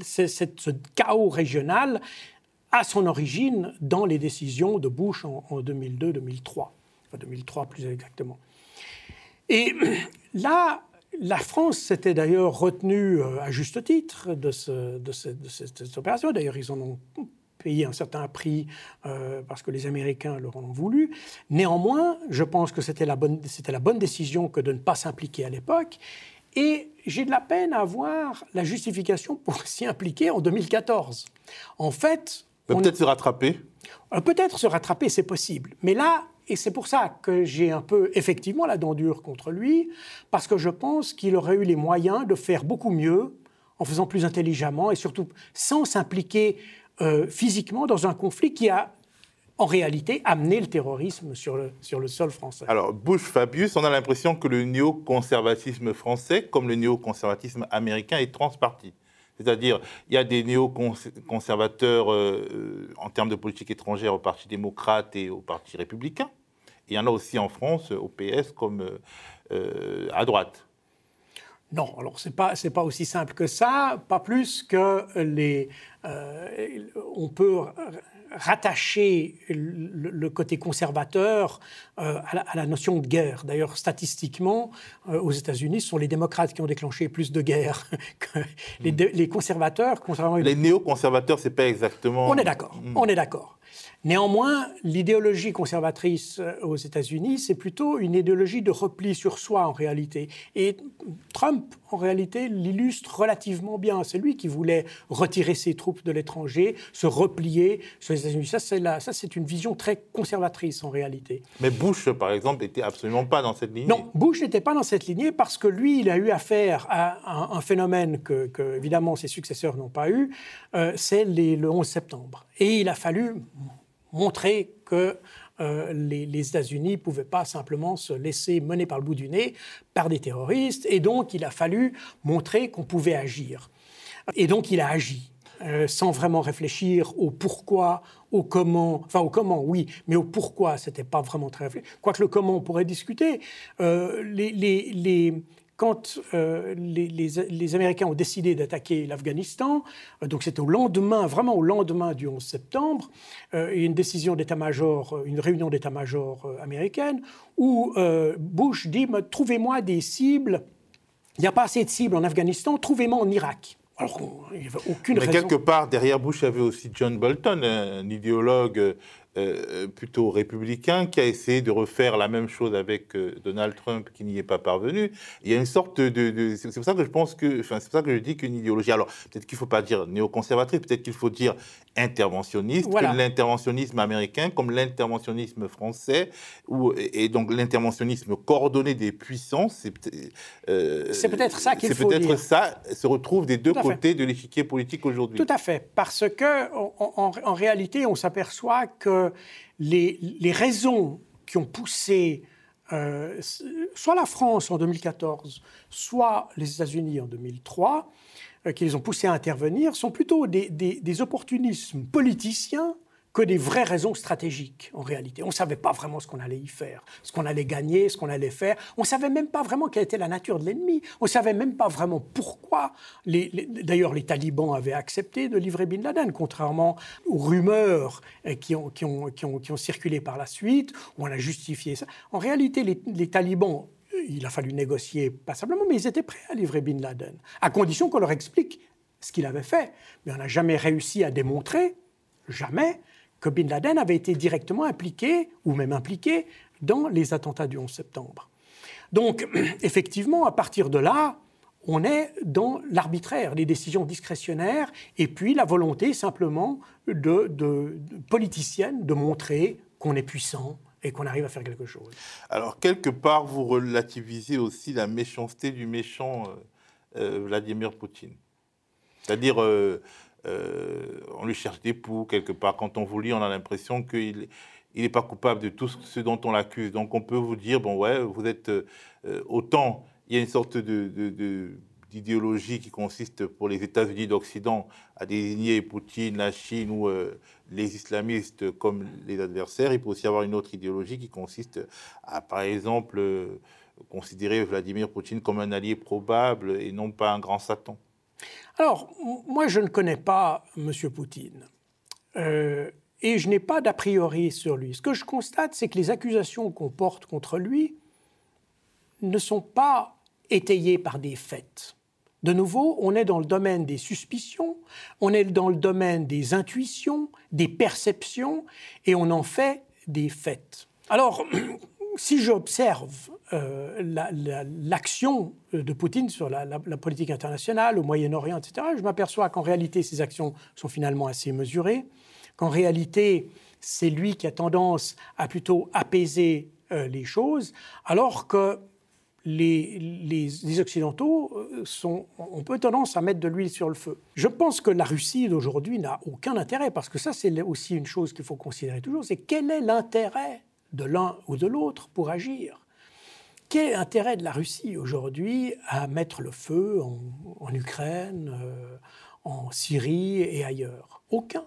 ce chaos régional a son origine dans les décisions de Bush en, en 2002-2003, enfin 2003 plus exactement. Et [CLEARS THROAT] là, la France s'était d'ailleurs retenue euh, à juste titre de, cette, opération. D'ailleurs, ils en ont payé un certain prix euh, parce que les Américains leur en ont voulu. Néanmoins, je pense que c'était la, bonne, la bonne décision que de ne pas s'impliquer à l'époque. Et j'ai de la peine à voir la justification pour s'y impliquer en 2014. En fait... Peut-être se rattraper euh, Peut-être se rattraper, c'est possible. Mais là, et c'est pour ça que j'ai un peu effectivement la dent dure contre lui, parce que je pense qu'il aurait eu les moyens de faire beaucoup mieux, en faisant plus intelligemment et surtout sans s'impliquer euh, physiquement dans un conflit qui a en réalité amené le terrorisme sur le, sur le sol français. Alors, Bush-Fabius, on a l'impression que le néoconservatisme français, comme le néoconservatisme américain, est transparti. C'est-à-dire, il y a des néoconservateurs euh, en termes de politique étrangère au Parti démocrate et au Parti républicain. Il y en a aussi en France, au PS, comme euh, à droite. Non, alors c'est pas c'est pas aussi simple que ça, pas plus que les euh, on peut rattacher le, côté conservateur euh, à, la, notion de guerre. D'ailleurs, statistiquement, euh, aux États-Unis, ce sont les démocrates qui ont déclenché plus de guerres [LAUGHS] que les, hmm. les conservateurs. Les néoconservateurs, c'est pas exactement. On est d'accord. Hmm. On est d'accord. Néanmoins, l'idéologie conservatrice euh, aux États-Unis, c'est plutôt une idéologie de repli sur soi en réalité. Et Trump, en réalité, l'illustre relativement bien. C'est lui qui voulait retirer ses troupes de l'étranger, se replier sur les États-Unis. Ça, c'est, ça, c'est une vision très conservatrice en réalité. Mais Bush, par exemple, n'était absolument pas dans cette lignée. Non, Bush n'était pas dans cette lignée parce que lui, il a eu affaire à un, phénomène que, évidemment, ses successeurs n'ont pas eu, euh, c'est le 11 septembre. Et il a fallu montrer que euh, les, États-Unis ne pouvaient pas simplement se laisser mener par le bout du nez par des terroristes, et donc il a fallu montrer qu'on pouvait agir. Et donc il a agi. Euh, sans vraiment réfléchir au pourquoi, au comment, enfin au comment, oui, mais au pourquoi, c'était pas vraiment très réfléchi. Quoique le comment, on pourrait discuter. Euh, les, les, quand euh, les, Américains ont décidé d'attaquer l'Afghanistan, euh, donc c'était au lendemain, vraiment au lendemain du 11 septembre, euh, une décision d'état-major, une réunion d'état-major américaine, où Bush dit Trouvez-moi des cibles, il n'y a pas assez de cibles en Afghanistan, trouvez-moi en Irak. Alors, il n'y avait aucune Mais quelque part, derrière Bush, il y avait aussi John Bolton, un idéologue euh, plutôt républicain qui a essayé de refaire la même chose avec euh, Donald Trump qui n'y est pas parvenu. Il y a une sorte de, c'est pour ça que je pense que, enfin c'est pour ça que je dis qu'une idéologie. Alors peut-être qu'il ne faut pas dire néoconservatrice, peut-être qu'il faut dire interventionniste, l'interventionnisme américain comme l'interventionnisme français ou et donc l'interventionnisme coordonné des puissances. C'est euh, peut-être ça qu'il faut dire. C'est peut-être ça se retrouve des deux côtés de l'échiquier politique aujourd'hui. Tout à fait, parce que en réalité on s'aperçoit que les, raisons qui ont poussé euh, soit la France en 2014, soit les États-Unis en 2003, euh, qui les ont poussés à intervenir, sont plutôt des opportunismes politiciens que des vraies raisons stratégiques, en réalité. On ne savait pas vraiment ce qu'on allait y faire, ce qu'on allait gagner, ce qu'on allait faire. On ne savait même pas vraiment quelle était la nature de l'ennemi. On ne savait même pas vraiment pourquoi. D'ailleurs, les talibans avaient accepté de livrer Bin Laden, contrairement aux rumeurs euh, qui ont, circulé par la suite, où on a justifié ça. En réalité, les, les talibans il a fallu négocier passablement, mais ils étaient prêts à livrer Bin Laden, à condition qu'on leur explique ce qu'il avait fait. Mais on n'a jamais réussi à démontrer, jamais, que Bin Laden avait été directement impliqué, ou même impliqué, dans les attentats du 11 septembre. Donc, [CLEARS THROAT] effectivement, à partir de là, on est dans l'arbitraire, les décisions discrétionnaires, et puis la volonté simplement de, politicienne de montrer qu'on est puissant et qu'on arrive à faire quelque chose. Alors, quelque part, vous relativisez aussi la méchanceté du méchant euh, euh, Vladimir Poutine. C'est-à-dire, euh, euh, on lui cherche des poux quelque part. Quand on vous lit, on a l'impression qu'il il n'est pas coupable de tout ce dont on l'accuse. Donc on peut vous dire, bon ouais, vous êtes euh, autant, il y a une sorte d'idéologie qui consiste pour les États-Unis d'Occident à désigner Poutine, la Chine ou euh, les islamistes comme les adversaires. Il peut aussi avoir une autre idéologie qui consiste à, par exemple, considérer Vladimir Poutine comme un allié probable et non pas un grand Satan. Alors, moi, je ne connais pas M. Poutine. Euh, et je n'ai pas d'a priori sur lui. Ce que je constate, c'est que les accusations qu'on porte contre lui ne sont pas étayées par des faits. De nouveau, on est dans le domaine des suspicions, on est dans le domaine des intuitions, des perceptions, et on en fait des faits. Alors, [CLEARS THROAT] si j'observe euh, l'action de Poutine sur la, politique internationale, au Moyen-Orient, etc., je m'aperçois qu'en réalité, ces actions sont finalement assez mesurées, qu'en réalité, c'est lui qui a tendance à plutôt apaiser euh, les choses, alors que les, Occidentaux euh, sont, on peut tendance à mettre de l'huile sur le feu. Je pense que la Russie d'aujourd'hui n'a aucun intérêt, parce que ça, c'est aussi une chose qu'il faut considérer toujours, c'est quel est l'intérêt de l'un ou de l'autre pour agir. Quel est l'intérêt de la Russie aujourd'hui à mettre le feu en, Ukraine, euh, en Syrie et ailleurs? Aucun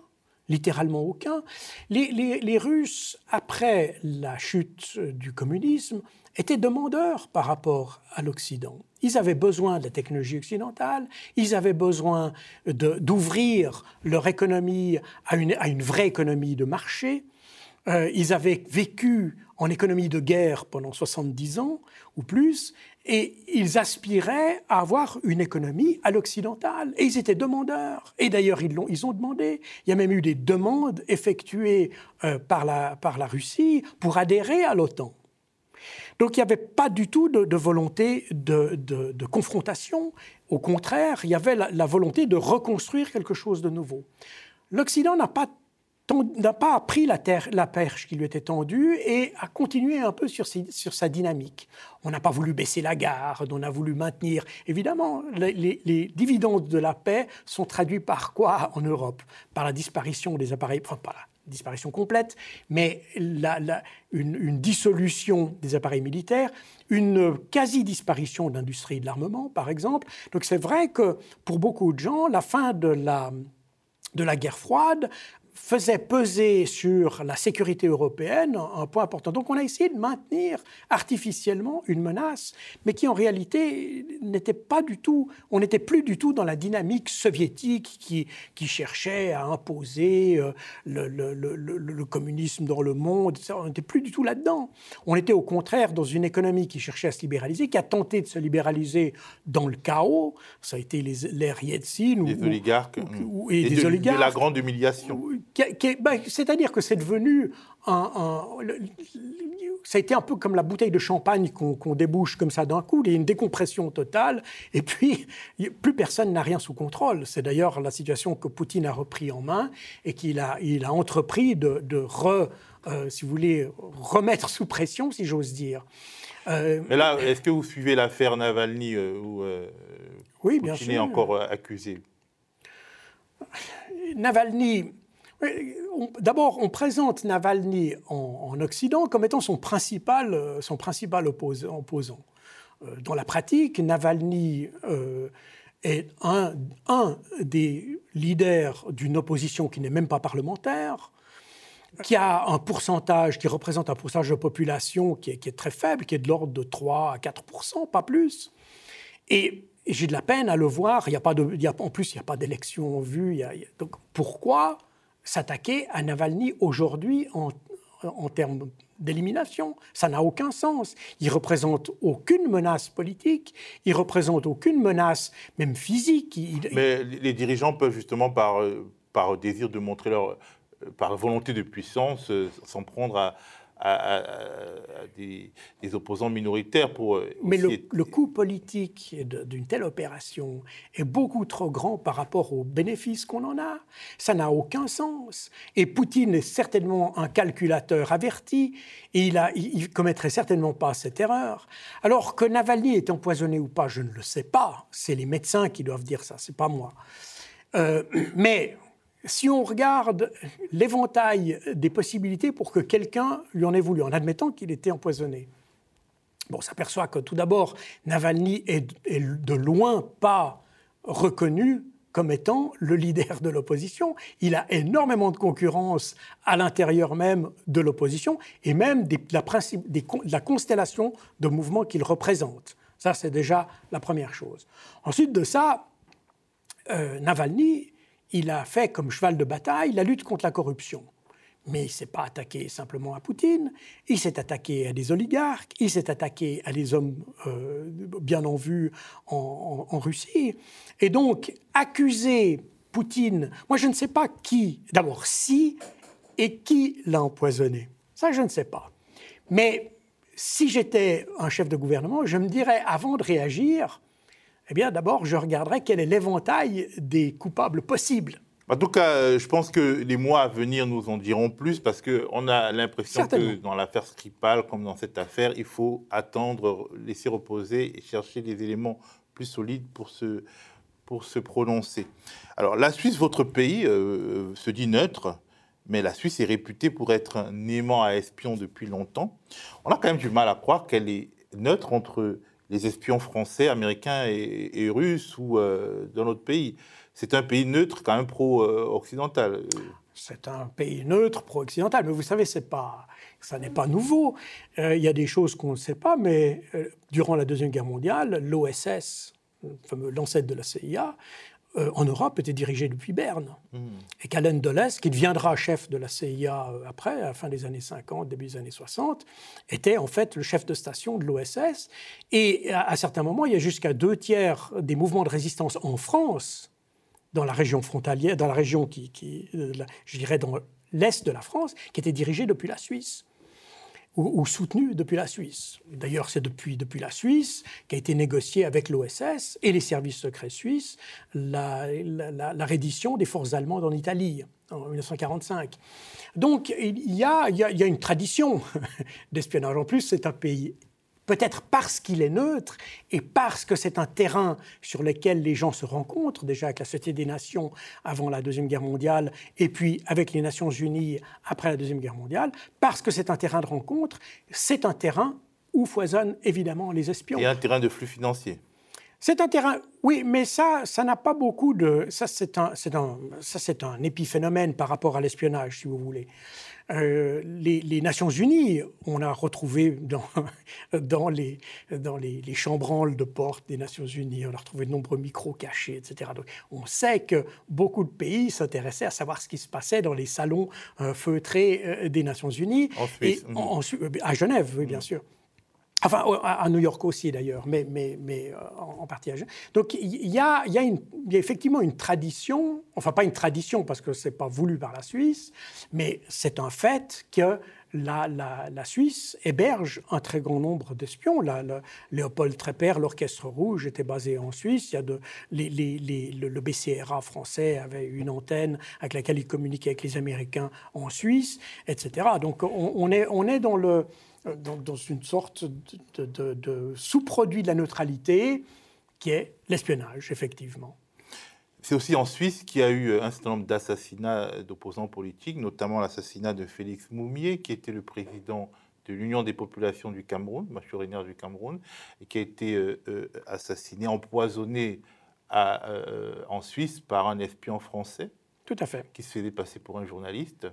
littéralement aucun. Les, Russes, après la chute du communisme, étaient demandeurs par rapport à l'Occident. Ils avaient besoin de la technologie occidentale, ils avaient besoin d'ouvrir leur économie à une, vraie économie de marché. Euh, ils avaient vécu en économie de guerre pendant 70 ans ou plus, et ils aspiraient à avoir une économie à l'occidental. Et ils étaient demandeurs. Et d'ailleurs, ils, ont demandé. Il y a même eu des demandes effectuées euh, par, la, par la Russie pour adhérer à l'OTAN. Donc il n'y avait pas du tout de, volonté de, confrontation. Au contraire, il y avait la, volonté de reconstruire quelque chose de nouveau. L'Occident n'a pas n'a pas appris la, la, perche qui lui était tendue et a continué un peu sur, sa dynamique. On n'a pas voulu baisser la garde, on a voulu maintenir. Évidemment, les, dividendes de la paix sont traduits par quoi en Europe? Par la disparition des appareils, enfin pas disparition complète, mais une, dissolution des appareils militaires, une quasi-disparition de l'industrie de l'armement, par exemple. Donc c'est vrai que pour beaucoup de gens, la fin la, de la guerre froide faisait peser sur la sécurité européenne un point important. Donc on a essayé de maintenir artificiellement une menace, mais qui en réalité n'était pas du tout, on n'était plus du tout dans la dynamique soviétique qui, qui cherchait à imposer euh, le, le, le, le communisme dans le monde. On n'était plus du tout là-dedans. On était au contraire dans une économie qui cherchait à se libéraliser, qui a tenté de se libéraliser dans le chaos. Ça a été l'ère Yeltsin. Des oligarques. et, des oligarques. la grande humiliation ben, c'est-à-dire que c'est devenu un, ça a été un peu comme la bouteille de champagne qu'on débouche comme ça d'un coup. Il y a une décompression totale, et puis plus personne n'a rien sous contrôle. C'est d'ailleurs la situation que Poutine a repris en main et qu'il a, il a entrepris de, re, euh, si vous voulez, remettre sous pression, si j'ose dire. Euh, Mais là, est-ce que vous suivez l'affaire Navalny euh, où oui, bien Poutine est encore accusé? Navalny, D'abord, on présente Navalny en, Occident comme étant son principal, euh, son principal opposant. Euh, dans la pratique, Navalny euh, est un, des leaders d'une opposition qui n'est même pas parlementaire, qui a un pourcentage, qui représente un pourcentage de population qui est, très faible, qui est de l'ordre de 3 à 4% pas plus. Et, j'ai de la peine à le voir. Il y a pas en plus, il n'y a pas d'élection en vue. donc pourquoi s'attaquer à Navalny aujourd'hui en, termes d'élimination. Ça n'a aucun sens. Il représente aucune menace politique, il représente aucune menace même physique. Mais les dirigeants peuvent justement par, par désir de montrer leur par volonté de puissance euh, s'en prendre à, à, des, opposants minoritaires pour. Euh, Mais le, coût politique d'une telle opération est beaucoup trop grand par rapport aux bénéfices qu'on en a. Ça n'a aucun sens. Et Poutine est certainement un calculateur averti et il, a, il, commettrait certainement pas cette erreur. Alors que Navalny est empoisonné ou pas, je ne le sais pas. C'est les médecins qui doivent dire ça, c'est pas moi. Euh, mais si on regarde l'éventail des possibilités pour que quelqu'un lui en ait voulu, en admettant qu'il était empoisonné, bon, on s'aperçoit que tout d'abord, Navalny est, de loin pas reconnu comme étant le leader de l'opposition. Il a énormément de concurrence à l'intérieur même de l'opposition et même de, la constellation de mouvements qu'il représente. Ça, c'est déjà la première chose. Ensuite de ça, euh, Navalny il a fait comme cheval de bataille la lutte contre la corruption. Mais il ne s'est pas attaqué simplement à Poutine, il s'est attaqué à des oligarques, il s'est attaqué à des hommes euh, bien en vue en, Russie. Et donc, accuser Poutine, moi je ne sais pas qui, d'abord si et qui l'a empoisonné. Ça, je ne sais pas. Mais si j'étais un chef de gouvernement, je me dirais, avant de réagir, eh bien, d'abord, je regarderai quel est l'éventail des coupables possibles. En tout cas, euh, je pense que les mois à venir nous en diront plus parce qu'on a l'impression que dans l'affaire Skripal, comme dans cette affaire, il faut attendre, laisser reposer et chercher des éléments plus solides pour se, pour se prononcer. Alors, la Suisse, votre pays, euh, se dit neutre, mais la Suisse est réputée pour être un aimant à espion depuis longtemps. On a quand même du mal à croire qu'elle est neutre entre les espions français, américains et, russes ou dans notre pays. C'est un pays neutre, quand même pro-occidental. C'est un pays neutre, pro-occidental, mais vous savez, c'est pas, ça n'est pas nouveau. Il y a des choses qu'on ne sait pas, mais durant la Deuxième Guerre mondiale, l'OSS, l'ancêtre de la CIA, euh, en Europe était dirigé depuis Berne. Hmm. Et qu'Alain Dulles, qui deviendra chef de la CIA euh, après, à la fin des années 50, début des années 60, était en fait le chef de station de l'OSS. Et à, certains moments, il y a jusqu'à deux tiers des mouvements de résistance en France, dans la région frontalière, dans la région qui, qui euh, je dirais, dans l'est de la France, qui étaient dirigés depuis la Suisse ou, soutenu depuis la Suisse. D'ailleurs, c'est depuis, depuis la Suisse qu'a été négocié avec l'OSS et les services secrets suisses la, la, reddition des forces allemandes en Italie en 1945. Donc il y a, il y a une tradition [LAUGHS] d'espionnage. En plus, c'est un pays peut-être parce qu'il est neutre et parce que c'est un terrain sur lequel les gens se rencontrent, déjà avec la Société des Nations avant la Deuxième Guerre mondiale, et puis avec les Nations Unies après la Deuxième Guerre mondiale, parce que c'est un terrain de rencontre, c'est un terrain où foisonnent évidemment les espions. Et un terrain de flux financier. C'est un terrain, oui, mais ça, ça n'a pas beaucoup de. Ça, c'est un, un, ça, c'est un épiphénomène par rapport à l'espionnage, si vous voulez. Euh, les, Nations Unies, on a retrouvé dans, [LAUGHS] dans, les, dans les, chambranles de porte des Nations Unies, on a retrouvé de nombreux micros cachés, etc. Donc, on sait que beaucoup de pays s'intéressaient à savoir ce qui se passait dans les salons euh, feutrés euh, des Nations Unies. En Suisse. Et à Genève, oui, bien mm. sûr. Enfin, à New York aussi d'ailleurs, mais, mais, mais en, partie à. Donc il y a, y, a y a, effectivement une tradition, enfin pas une tradition parce que ce n'est pas voulu par la Suisse, mais c'est un fait que la, la, Suisse héberge un très grand nombre d'espions. Léopold Trepper, l'Orchestre Rouge, était basé en Suisse. Il y a de, le, BCRA français avait une antenne avec laquelle il communiquait avec les Américains en Suisse, etc. Donc on, est, on est dans, le, dans, dans une sorte de, de, de sous-produit de la neutralité qui est l'espionnage, effectivement. C'est aussi en Suisse qu'il y a eu un certain nombre d'assassinats d'opposants politiques, notamment l'assassinat de Félix Moumier, qui était le président de l'Union des populations du Cameroun, majoritaire du Cameroun, et qui a été euh, euh, assassiné, empoisonné euh, en Suisse par un espion français. Tout à fait. Qui se faisait passer pour un journaliste.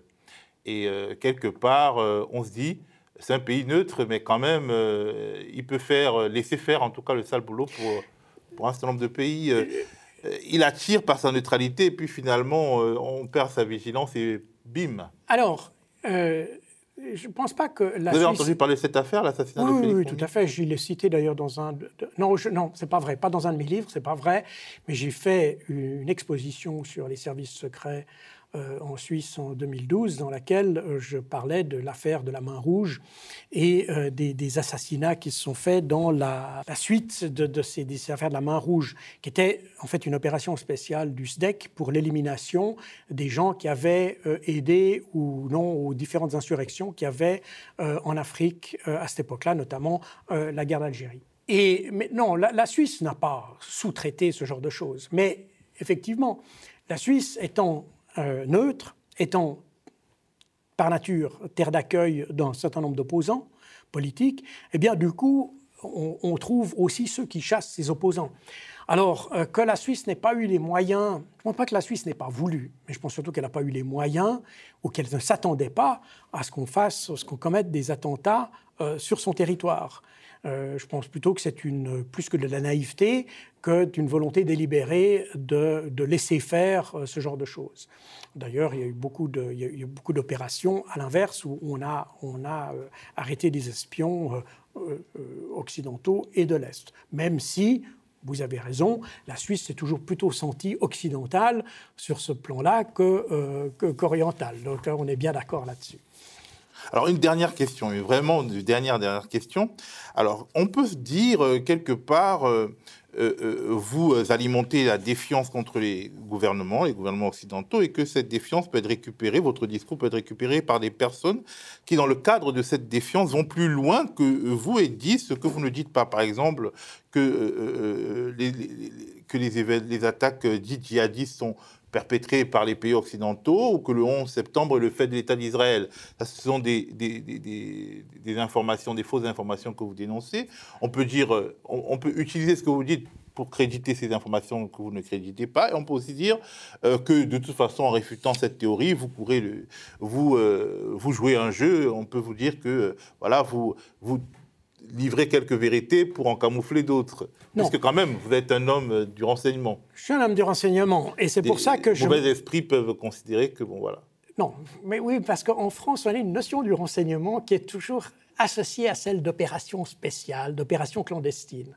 Et quelque part, on se dit, c'est un pays neutre, mais quand même, il peut faire, laisser faire en tout cas le sale boulot pour, pour un certain nombre de pays. Euh, il attire par sa neutralité, et puis finalement, euh, on perd sa vigilance et bim. Alors, euh, je ne pense pas que la Vous avez entendu parler de cette affaire, l'assassinat de Félix Oui, tout à fait. Je l'ai cité d'ailleurs dans un... Non, je... non c'est pas vrai. Pas dans un de mes livres, c'est pas vrai. Mais j'ai fait une exposition sur les services secrets euh, en Suisse en 2012, dans laquelle euh, je parlais de l'affaire de la main rouge et euh, des, assassinats qui se sont faits dans la, suite de, ces, affaires de la main rouge, qui était en fait une opération spéciale du SDEC pour l'élimination des gens qui avaient aidé ou non aux différentes insurrections qu'il y avait en Afrique à cette époque-là, notamment la guerre d'Algérie. Et mais non, la Suisse n'a pas sous-traité ce genre de choses. Mais effectivement, la Suisse étant euh, neutre, étant par nature terre d'accueil d'un certain nombre d'opposants politiques, eh bien du coup, on, trouve aussi ceux qui chassent ces opposants. Alors euh, que la Suisse n'ait pas eu les moyens, je ne pense pas que la Suisse n'ait pas voulu, mais je pense surtout qu'elle n'a pas eu les moyens ou qu'elle ne s'attendait pas à ce qu'on fasse, à ce qu'on commette des attentats euh, sur son territoire. Je pense plutôt que c'est plus que de la naïveté, que d'une volonté délibérée de, laisser faire euh, ce genre de choses. D'ailleurs, il y a eu beaucoup d'opérations à l'inverse où on a, euh, arrêté des espions euh, occidentaux et de l'Est. Même si, vous avez raison, la Suisse s'est toujours plutôt sentie occidentale sur ce plan-là qu'orientale. Que, Donc on est bien d'accord là-dessus. Alors une dernière question, vraiment une dernière dernière question. Alors on peut se dire quelque part euh, euh, vous alimentez la défiance contre les gouvernements, les gouvernements occidentaux, et que cette défiance peut être récupérée, votre discours peut être récupéré par des personnes qui, dans le cadre de cette défiance, vont plus loin que vous et disent ce que vous ne dites pas. Par exemple, que, euh, les, que les, les, attaques dites djihadistes sont perpétrées par les pays occidentaux ou que le 11 septembre est le fait de l'État d'Israël. Ce sont des, des, informations, des fausses informations que vous dénoncez. On peut dire, on peut utiliser ce que vous dites pour créditer ces informations que vous ne créditez pas. Et on peut aussi dire euh, que de toute façon, en réfutant cette théorie, vous pourrez vous, euh, vous jouer un jeu. On peut vous dire que euh, voilà, vous, vous livrez quelques vérités pour en camoufler d'autres. Parce que quand même, vous êtes un homme du renseignement. Je suis un homme du renseignement. Et c'est pour ça que je... Mauvais esprits peuvent considérer que, bon, voilà. Non, mais oui, parce qu'en France, on a une notion du renseignement qui est toujours associée à celle d'opération spéciale, d'opération clandestine.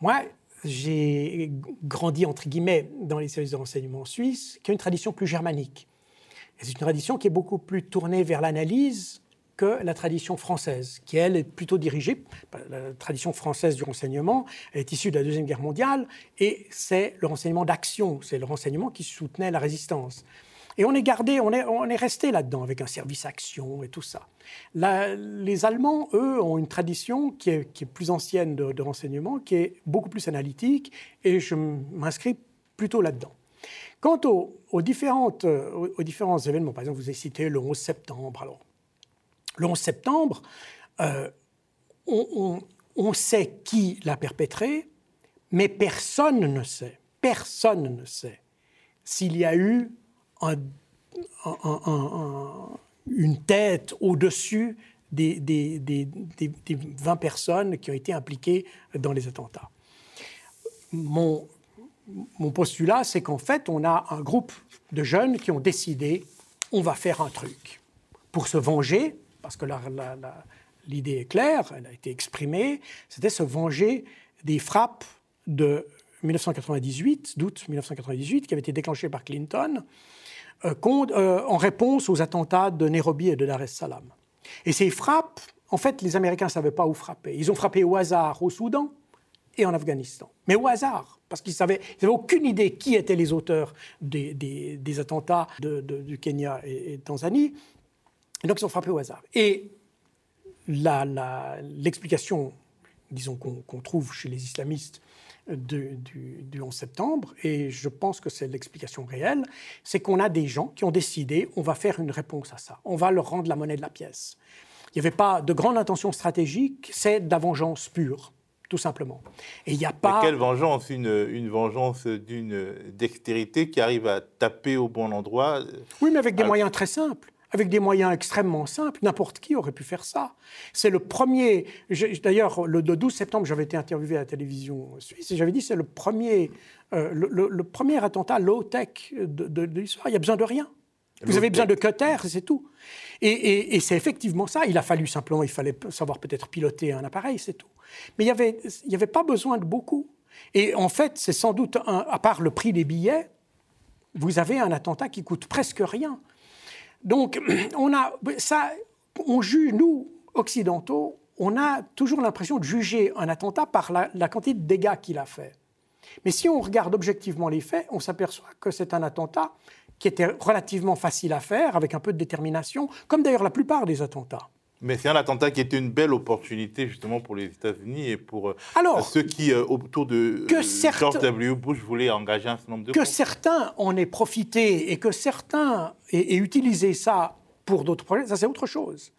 Moi, j'ai grandi, entre guillemets, dans les services de renseignement suisses, qui a une tradition plus germanique. C'est une tradition qui est beaucoup plus tournée vers l'analyse que la tradition française, qui elle est plutôt dirigée. La tradition française du renseignement est issue de la Deuxième Guerre mondiale et c'est le renseignement d'action, c'est le renseignement qui soutenait la résistance. Et on est gardé, on est, resté là-dedans avec un service action et tout ça. les Allemands, eux, ont une tradition qui est, plus ancienne de, renseignement, qui est beaucoup plus analytique, et je m'inscris plutôt là-dedans. Quant aux, aux, différents événements, par exemple, vous avez cité le 11 septembre. Alors, le 11 septembre, euh, on, sait qui l'a perpétré, mais personne ne sait, personne ne sait s'il y a eu une tête au-dessus des, des, 20 personnes qui ont été impliquées dans les attentats. Mon, mon postulat, c'est qu'en fait, on a un groupe de jeunes qui ont décidé, on va faire un truc pour se venger, parce que l'idée est claire, elle a été exprimée, c'était se venger des frappes de 1998, d'août 1998, qui avaient été déclenchées par Clinton, euh, euh, en réponse aux attentats de Nairobi et de Dar es Salaam. Et ces frappes, en fait, les Américains ne savaient pas où frapper. Ils ont frappé au hasard au Soudan et en Afghanistan. Mais au hasard, parce qu'ils n'avaient aucune idée qui étaient les auteurs des, attentats du Kenya et, de Tanzanie. Et donc ils ont frappé au hasard. Et l'explication, disons, qu'on trouve chez les islamistes du, 11 septembre, et je pense que c'est l'explication réelle, c'est qu'on a des gens qui ont décidé, on va faire une réponse à ça, on va leur rendre la monnaie de la pièce. Il n'y avait pas de grande intention stratégique, c'est de la vengeance pure, tout simplement. Et il n'y a pas... quelle vengeance? Une, une vengeance d'une dextérité qui arrive à taper au bon endroit Oui, mais avec des moyens très simples avec des moyens extrêmement simples. N'importe qui aurait pu faire ça. C'est le premier. D'ailleurs, le 12 septembre, j'avais été interviewé à la télévision suisse et j'avais dit c'est le premier, euh, le, premier attentat low-tech de, l'histoire. Il n'y a besoin de rien. Vous avez besoin de cutter, c'est tout. Et, c'est effectivement ça. Il a fallu simplement, il fallait savoir peut-être piloter un appareil, c'est tout. Mais il n'y avait, il y avait pas besoin de beaucoup. Et en fait, c'est sans doute, à part le prix des billets, vous avez un attentat qui coûte presque rien. Donc, [CLEARS THROAT] on a ça, on juge, nous, occidentaux, on a toujours l'impression de juger un attentat par la, quantité de dégâts qu'il a fait. Mais si on regarde objectivement les faits, on s'aperçoit que c'est un attentat qui était relativement facile à faire, avec un peu de détermination, comme d'ailleurs la plupart des attentats. Mais c'est un attentat qui était une belle opportunité justement pour les États-Unis et pour euh, ceux qui, euh, autour de que euh, George W. Bush, voulaient engager un certain nombre de... Que certains en aient profité et que certains aient utilisé ça pour d'autres projets, ça c'est autre chose.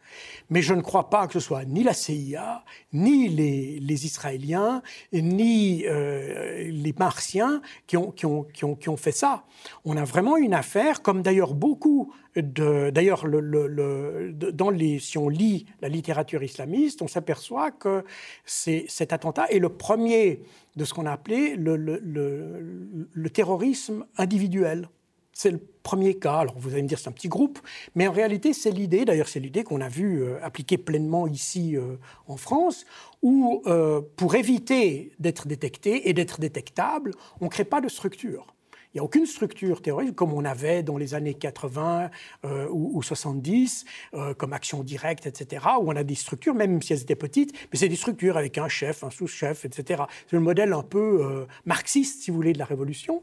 Mais je ne crois pas que ce soit ni la CIA, ni les, Israéliens, ni euh, les Martiens qui ont, fait ça. On a vraiment une affaire, comme d'ailleurs beaucoup. D'ailleurs, le, le, dans les, si on lit la littérature islamiste, on s'aperçoit que cet attentat est le premier de ce qu'on a appelé le terrorisme individuel. C'est le premier cas. Alors vous allez me dire c'est un petit groupe, mais en réalité c'est l'idée, d'ailleurs c'est l'idée qu'on a vu euh, appliquée pleinement ici euh, en France, où euh, pour éviter d'être détecté et d'être détectable, on ne crée pas de structure. Il n'y a aucune structure terroriste comme on avait dans les années 80 ou, 70, comme Action Directe, etc., où on a des structures, même si elles étaient petites, mais c'est des structures avec un chef, un sous-chef, etc. C'est le modèle un peu marxiste, si vous voulez, de la Révolution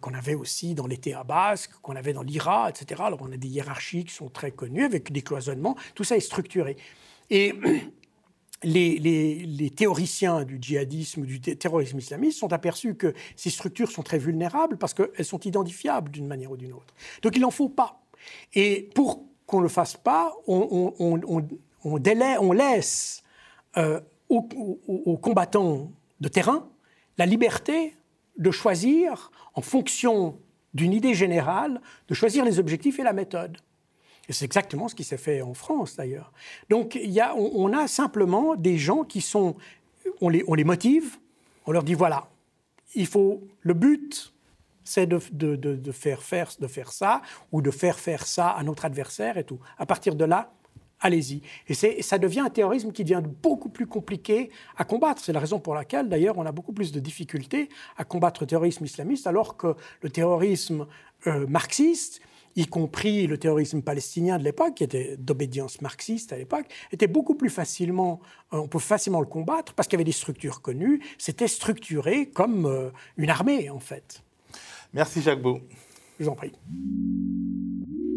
qu'on avait aussi dans l'État basque, qu'on avait dans l'IRA, etc. Alors on a des hiérarchies qui sont très connues avec des cloisonnements, tout ça est structuré. Et [CLEARS THROAT] les, théoriciens du djihadisme, du terrorisme islamiste sont aperçus que ces structures sont très vulnérables parce qu'elles sont identifiables d'une manière ou d'une autre. Donc il n'en faut pas. Et pour qu'on ne le fasse pas, on, on, laisse euh, aux, combattants de terrain la liberté de choisir, en fonction d'une idée générale, de choisir les objectifs et la méthode. Et c'est exactement ce qui s'est fait en France d'ailleurs. Donc y a, on, a simplement des gens qui sont, on les, on les motive, on leur dit voilà, il faut, le but c'est de, de, de, faire faire, de faire ça ou de faire faire ça à notre adversaire et tout. À partir de là, allez-y. Et ça devient un terrorisme qui devient beaucoup plus compliqué à combattre. C'est la raison pour laquelle, d'ailleurs, on a beaucoup plus de difficultés à combattre le terrorisme islamiste, alors que le terrorisme euh, marxiste, y compris le terrorisme palestinien de l'époque, qui était d'obédience marxiste à l'époque, était beaucoup plus facilement, euh, on peut facilement le combattre parce qu'il y avait des structures connues, c'était structuré comme euh, une armée en fait. Merci Jacques Beau. Je vous en prie.